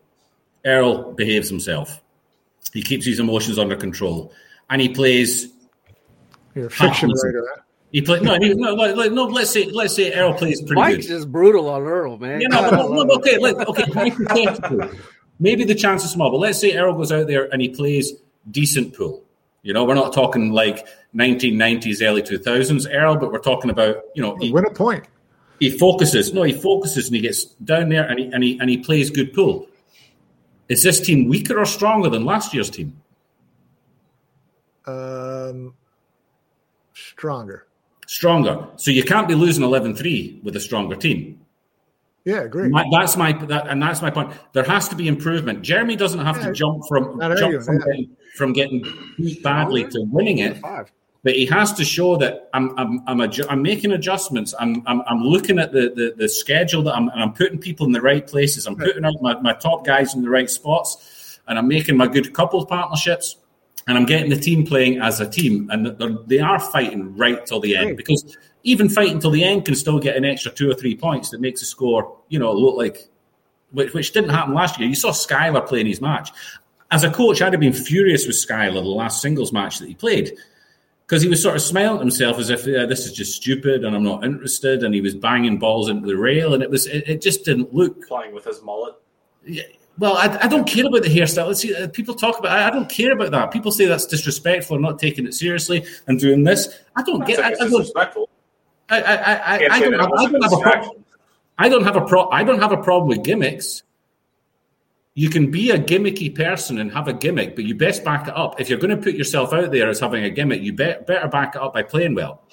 Earl behaves himself. He keeps his emotions under control, and he plays. You're a fiction listen. writer. He play no, he, no, like, like, no. Let's say let's say Earl plays pretty Mike's good. just brutal on Earl, man. You know, God, I but, no, okay, let, okay. hypothetical. Maybe the chance is small, but let's say Earl goes out there and he plays decent pool. You know, we're not talking like 1990s, early 2000s Earl, but we're talking about you know he, Win a point. he focuses. No, he focuses and he gets down there and he and he and he plays good pool. Is this team weaker or stronger than last year's team? Um, stronger. Stronger. So you can't be losing 11-3 with a stronger team. Yeah, agree. My, that's my that, and that's my point. There has to be improvement. Jeremy doesn't have Yeah, to jump from jump from that. getting, from getting beat badly to winning it, but he has to show that I'm I'm I'm, adju- I'm making adjustments. I'm, I'm I'm looking at the the, the schedule that I'm and I'm putting people in the right places. I'm putting out my, my top guys in the right spots, and I'm making my good couple partnerships. And I'm getting the team playing as a team, and they're, fighting right till the end because even fighting till the end can still get an extra two or three points that makes the score, you know, look like which, which didn't happen last year. You saw Skyler playing his match. As a coach, I'd have been furious with Skyler the last singles match that he played because he was sort of smiling at himself as if yeah, this is just stupid and I'm not interested, and he was banging balls into the rail, and it was it, it just didn't look. Playing with his mullet. Yeah, Well, I, I don't care about the hairstyle. Let's see, uh, people talk about. I, I don't care about that. People say that's disrespectful, and not taking it seriously, and doing this. I don't get. I, I disrespectful. I, I, I, I, don't have, I don't have a problem. I don't have a pro. I don't have a problem with gimmicks. You can be a gimmicky person and have a gimmick, but you best back it up. If you're going to put yourself out there as having a gimmick, you bet, better back it up by playing well.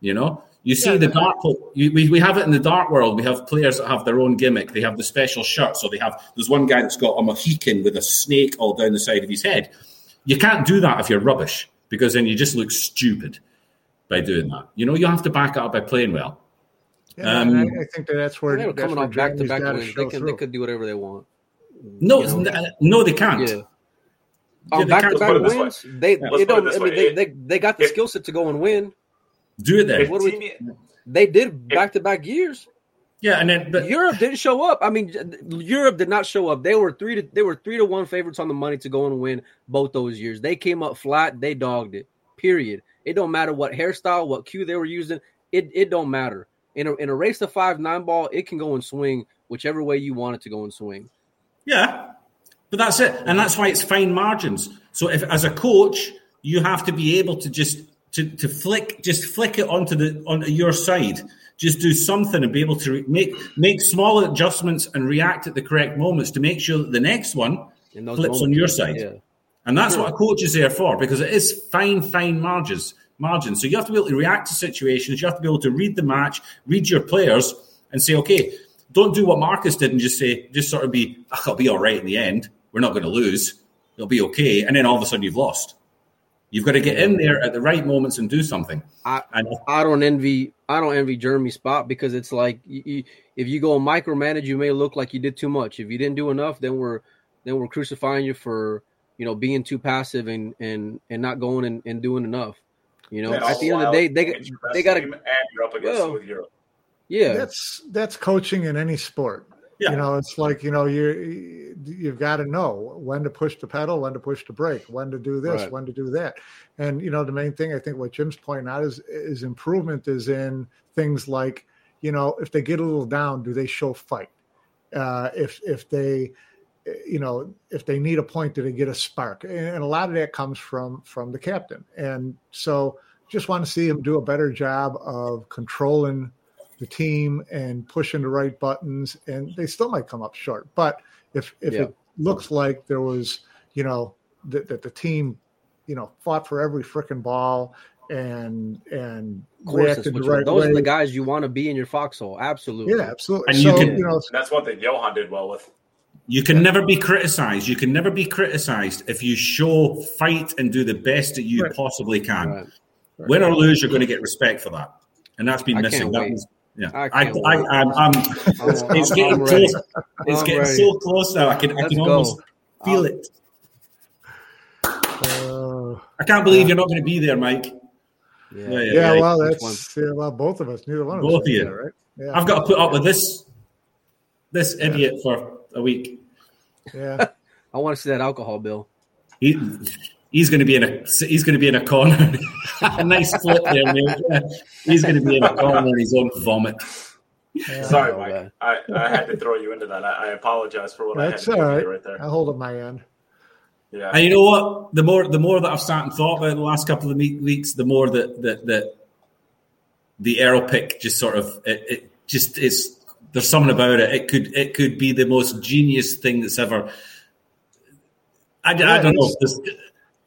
You know, you see Yeah, the dark. You, we, we have it in the dark world. We have players that have their own gimmick. They have the special shirt. So they have. There's one guy that's got a Mohican with a snake all down the side of his head. You can't do that if you're rubbish because then you just look stupid by doing that. You know, you have to back it up by playing well. Yeah, Um, I, I think that that's where They were that's coming where off back to back gotta wins. They, can, they could do whatever they want. No, You know? n- no, they can't. Yeah. Yeah, On they back to back put it this way. wins, they, Let's it don't, I mean, they, they, they got the it- skill set to go and win. Do it there. What do we- team- They did back to back years. Yeah, and then but Europe didn't show up. I mean, Europe did not show up. They were three to they were three to one favorites on the money to go and win both those years. They came up flat. They dogged it. Period. It don't matter what hairstyle, what cue they were using. It it don't matter. In a in a race to five nine ball, it can go and swing whichever way you want it to go and swing. yeah, but that's it, and that's why it's fine margins. So if as a coach, you have to be able to just to, to flick just flick it onto the onto your side. Just do something and be able to re- make make small adjustments and react at the correct moments to make sure that the next one In those flips on your side. Yeah. And that's what a coach is there for because it is fine, fine margins. Margins. So you have to be able to react to situations. You have to be able to read the match, read your players, and say, okay, don't do what Marcus did and just say, just sort of be, "Ah, it'll be all right in the end. We're not going to lose. It'll be okay. And then all of a sudden you've lost. You've got to get in there at the right moments and do something. I, And I don't envy I don't envy Jeremy's spot because it's like you, you, if you go and micromanage, you may look like you did too much. If you didn't do enough, then we're then we're crucifying you for you know being too passive and and and not going and, and doing enough. You know, at the end of the day, they they got to. And you're up against well, with Europe. Yeah, that's that's coaching in any sport. Yeah. You know, it's like you know you you've got to know when to push the pedal, when to push the brake, when to do this, right. when to do that, and you know the main thing I think what Jim's pointing out is is improvement is in things like you know if they get a little down, do they show fight? Uh, if if they you know if they need a point, do they get a spark? And a lot of that comes from from the captain, and so just want to see him do a better job of controlling the team and pushing the right buttons, and they still might come up short. But if if yeah. it looks like there was, you know, that, that the team, you know, fought for every freaking ball and and reacted the right those way. are the guys you want to be in your foxhole. Absolutely, yeah, absolutely. And so, you, can, you know, that's one thing Johan did well with. You can never be criticized. You can never be criticized if you show fight and do the best that you right. possibly can. Right. Right. Win or lose, you're going to get respect for that, and that's been I missing. That was, yeah, I, I, I, am I'm, it's, it's getting I'm close. It's I'm getting ready. so close now. I can, I can almost feel it. Uh, I can't believe uh, you're not going to be there, Mike. Yeah, yeah, yeah, yeah well, that's yeah, well, both of us. Neither one of both us. Both of you, there, right? Yeah. I've got to put up with this this idiot for a week. Yeah, I want to see that alcohol bill. He, he's going to be in a he's going to be in a corner. a nice flip there, mate. He's going to be in a corner in his own vomit. Yeah. Sorry, oh, Mike. I, I had to throw you into that. I, I apologize for what That's I had to all right. right there. I hold up my end. Yeah. And you know what? The more the more that I've sat and thought about the last couple of weeks, the more that that, that the Earl pick just sort of it, it just is. There's something about it. It could it could be the most genius thing that's ever. I, yeah, I don't know. This,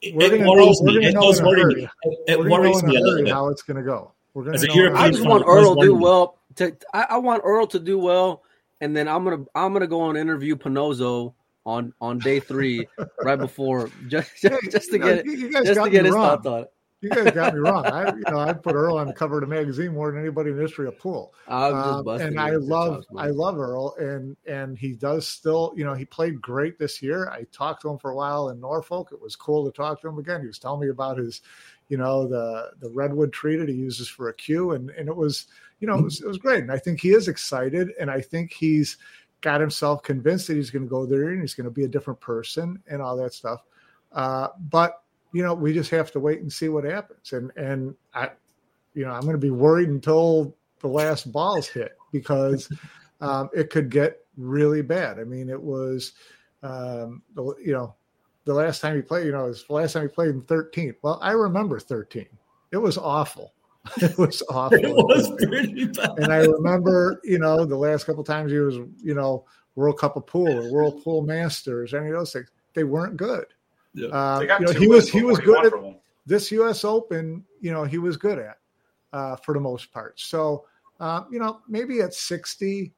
it, it worries know, me. It does worry me. It, it worries me a little bit. How it's going to go. We're going to. I just want Earl to do well. To I, I, want Earl to do well, and then I'm gonna I'm gonna go and interview Panozzo on on day three, right before just just, just to get just to get his thoughts on it you guys got me wrong. I, you know, I put Earl on the cover of the magazine more than anybody in the history of pool. Um, and I love, I love Earl, and and he does still, you know, he played great this year. I talked to him for a while in Norfolk. It was cool to talk to him again. He was telling me about his, you know, the the redwood tree that he uses for a cue, and and it was, you know, it was, it was great. And I think he is excited, and I think he's got himself convinced that he's going to go there and he's going to be a different person and all that stuff. Uh, but you know, we just have to wait and see what happens. And and I, you know, I'm going to be worried until the last balls hit because um, it could get really bad. I mean, it was, um, you know, the last time he played, you know, it was the last time he played in 13. Well, I remember 13. It was awful. It was awful. it was pretty bad. And I remember, you know, the last couple times he was, you know, World Cup of Pool or World Pool Masters, any of those things, they weren't good. Yeah. Uh, you know, he was he was good at this U.S. Open. You know, he was good at uh, for the most part. So uh, you know, maybe at sixty,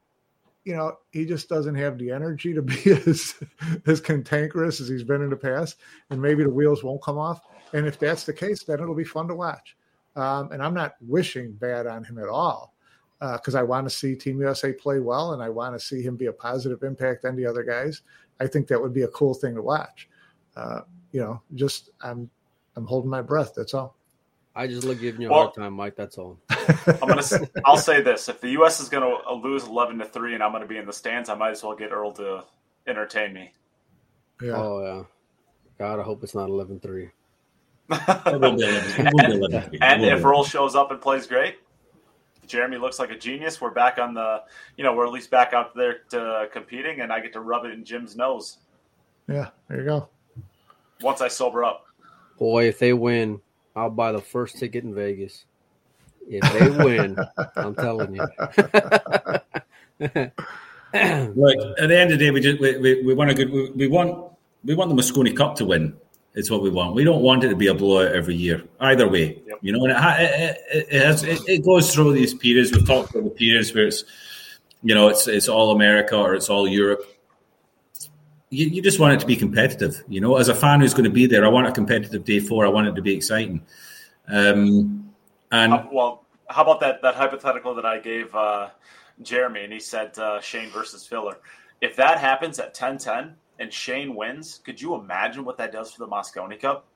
you know, he just doesn't have the energy to be as as cantankerous as he's been in the past, and maybe the wheels won't come off. And if that's the case, then it'll be fun to watch. Um, and I'm not wishing bad on him at all because uh, I want to see Team USA play well and I want to see him be a positive impact on the other guys. I think that would be a cool thing to watch uh, you know, just I'm I'm holding my breath. That's all. I just look giving you a well, hard time, Mike. That's all. I'm gonna. I'll say this: if the U.S. is gonna uh, lose 11 to three, and I'm gonna be in the stands, I might as well get Earl to entertain me. Yeah. Oh yeah. God, I hope it's not 11-3. and if Earl shows up and plays great, Jeremy looks like a genius. We're back on the, you know, we're at least back out there to competing, and I get to rub it in Jim's nose. Yeah, there you go once I sober up. Boy, if they win, I'll buy the first ticket in Vegas. If they win, I'm telling you. Look, at the end of the day, we just we, we, we want a good we, we, want we want the Mosconi Cup to win. It's what we want. We don't want it to be a blowout every year. Either way, yep. you know, and it it, it, it, has, it, it goes through these periods. We've talked about the periods where it's you know it's it's all America or it's all Europe you, you just want it to be competitive. You know, as a fan who's going to be there, I want a competitive day four. I want it to be exciting. Um, and uh, well, how about that that hypothetical that I gave uh, Jeremy, and he said uh, Shane versus Filler. If that happens at 10-10 and Shane wins, could you imagine what that does for the Mosconi Cup?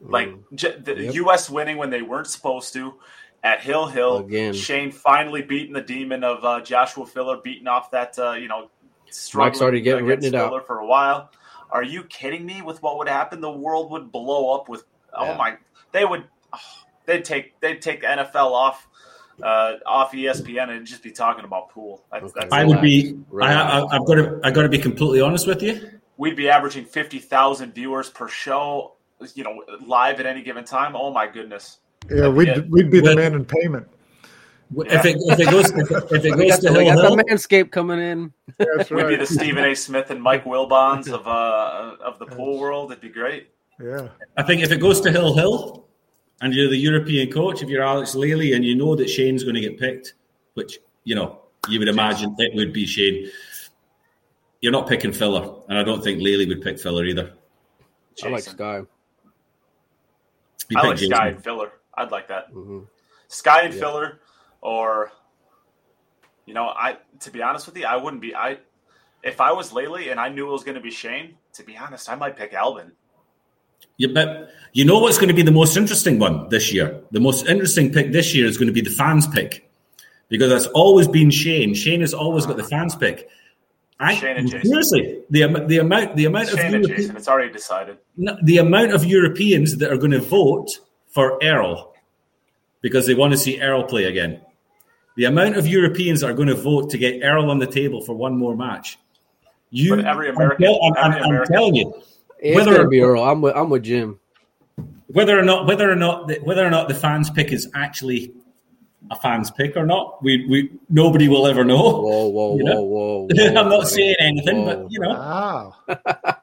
Like j- the Yep. U.S. winning when they weren't supposed to at Hill Hill. Again. Shane finally beating the demon of uh, Joshua Filler, beating off that uh, you know struggling already getting written it out. For a while. Are you kidding me? With what would happen, the world would blow up. With oh Yeah. my, they would. oh, they'd take they'd take the NFL off uh, off ESPN and just be talking about pool. That's, Okay. that's I would be. Relax. I, I, I've got to. I got to be completely honest with you. we'd be averaging 50,000 viewers per show, you know, live at any given time. Oh my goodness. Yeah, we'd Yeah. we'd be the Well- man in payment. If it if it goes if it, if it goes got, to the, Hill Hill, the Manscaped coming in. That's We'd be the Stephen A. Smith and Mike Wilbons of uh of the pool world. It'd be great. Yeah. I think if it goes to Hill Hill, and you're the European coach, if you're Alex Lely, and you know that Shane's going to get picked, which you know you would imagine it would be Shane. You're not picking Filler, and I don't think Lely would pick Filler either. I like Jayson. Sky. He I like Jayson. Sky and Filler. I'd like that. hmm Sky and Yeah. Filler, or you know, I to be honest with you, I wouldn't be. I if I was Lely and I knew it was going to be Shane. To be honest, I might pick Albin. Yeah, but you know what's going to be the most interesting one this year? The most interesting pick this year is going to be the fans pick because that's always been Shane. Shane has always got the fans pick. I, Shane and Jayson. seriously, the the amount the amount Shane of Europe- Jayson. It's already decided. no, the amount of Europeans that are going to vote for Earl because they want to see Earl play again. The amount of Europeans that are going to vote to get Earl on the table for one more match. You, But every I'm American- I'm, I'm- every I'm American- telling you, It's Whether- gonna be Earl. I'm with I'm with Jim. whether or not whether or not the, whether or not the fans pick is actually a fans pick or not, we, we nobody will ever know. Whoa, whoa, You whoa, know? whoa, I'm not buddy. saying anything, Whoa. but you know, Wow.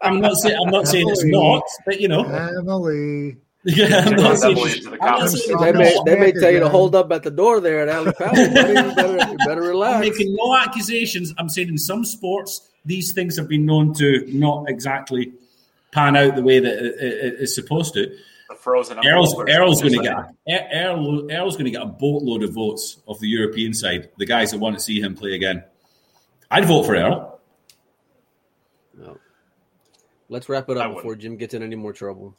I'm not saying I'm not saying it's not, but you know, Emily. Yeah, I'm Check not out saying, Emily into the I'm not comments. They may, they may tell you to hold up at the door there at Alley Palace. buddy. You better, you better I'm relax. making no accusations. I'm saying in some sports, these things have been known to not exactly pan out the way that it, it, it's supposed to. The frozen. Earl's, Earl's going to get a, er, Earl, Earl's going to get a boatload of votes of the European side. The guys that want to see him play again. I'd vote for Earl. Let's wrap it I up wouldn't. before Jim gets in any more trouble.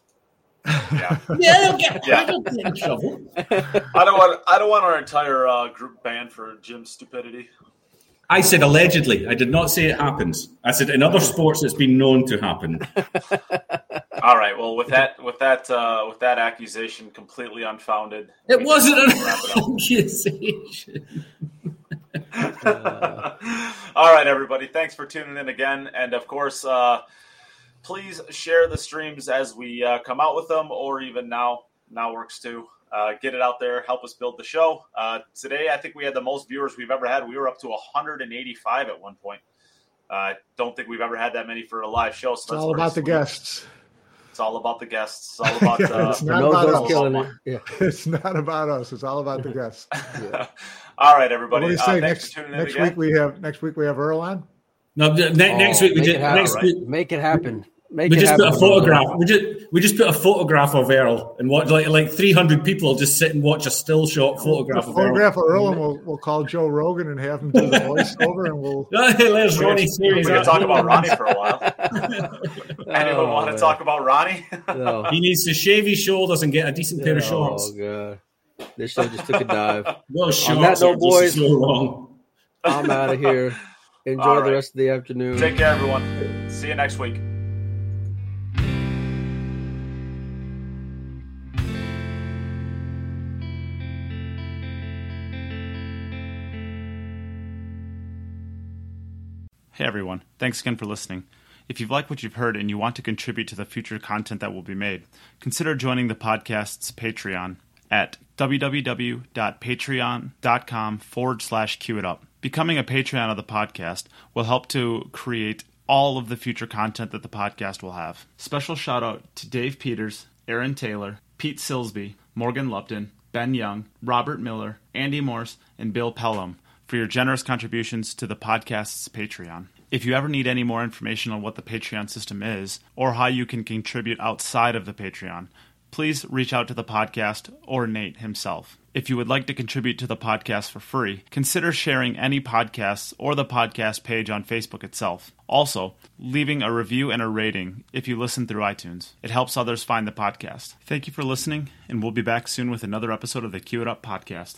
Yeah. Yeah, they'll get, Yeah. they'll get in trouble. I don't want. I don't want our entire uh, group banned for Jim's stupidity. I said allegedly. I did not say it happens. I said in other sports it's been known to happen. All right. Well, with that, with that, uh, with that accusation completely unfounded, It wasn't an wrap it accusation. All right, everybody. Thanks for tuning in again, and of course, uh, please share the streams as we uh, come out with them, or even now. Now works too. Uh, get it out there. Help us build the show. Uh, today, I think we had the most viewers we've ever had. We were up to 185 at one point. I uh, don't think we've ever had that many for a live show. So It's that's all pretty about the guests. It's all about the guests. It's all about. Yeah, Uh, it's not No, about us. killing it. Yeah. It's not about us. It's all about the guests. all right, What everybody. do you Uh, say? thanks next for tuning in next week we have next week we have Earl on. No, ne- next Oh, week we make just it happen, next right? week Make it happen. Make we just put a photograph. We just we just put a photograph of Earl and watch like like three hundred people just sit and watch a still shot photograph We'll of Earl. photograph of Earl and we'll we'll call Joe Rogan and have him do the voiceover and we'll Hey, There's We Ronnie could, Series. we could talk about Ronnie for a while. Anyone Oh, want to talk about Ronnie? No. He needs to shave his shoulders and get a decent pair of oh, shorts. Oh god, this show just took a dive. Those On shorts that are note, just boys- so wrong. I'm out of here. Enjoy All the rest of the afternoon. Take care, everyone. See you next week. Hey everyone, thanks again for listening. If you've liked what you've heard and you want to contribute to the future content that will be made, consider joining the podcast's Patreon at www.patreon.com forward slash Q it up. Becoming a Patreon of the podcast will help to create all of the future content that the podcast will have. Special shout out to Dave Peters, Aaron Taylor, Pete Silsby, Morgan Lupton, Ben Young, Robert Miller, Andy Morse, and Bill Pelham for your generous contributions to the podcast's Patreon. If you ever need any more information on what the Patreon system is or how you can contribute outside of the Patreon, please reach out to the podcast or Nate himself. If you would like to contribute to the podcast for free, consider sharing any podcasts or the podcast page on Facebook itself. Also, leaving a review and a rating if you listen through iTunes. It helps others find the podcast. Thank you for listening, and we'll be back soon with another episode of the Cue It Up podcast.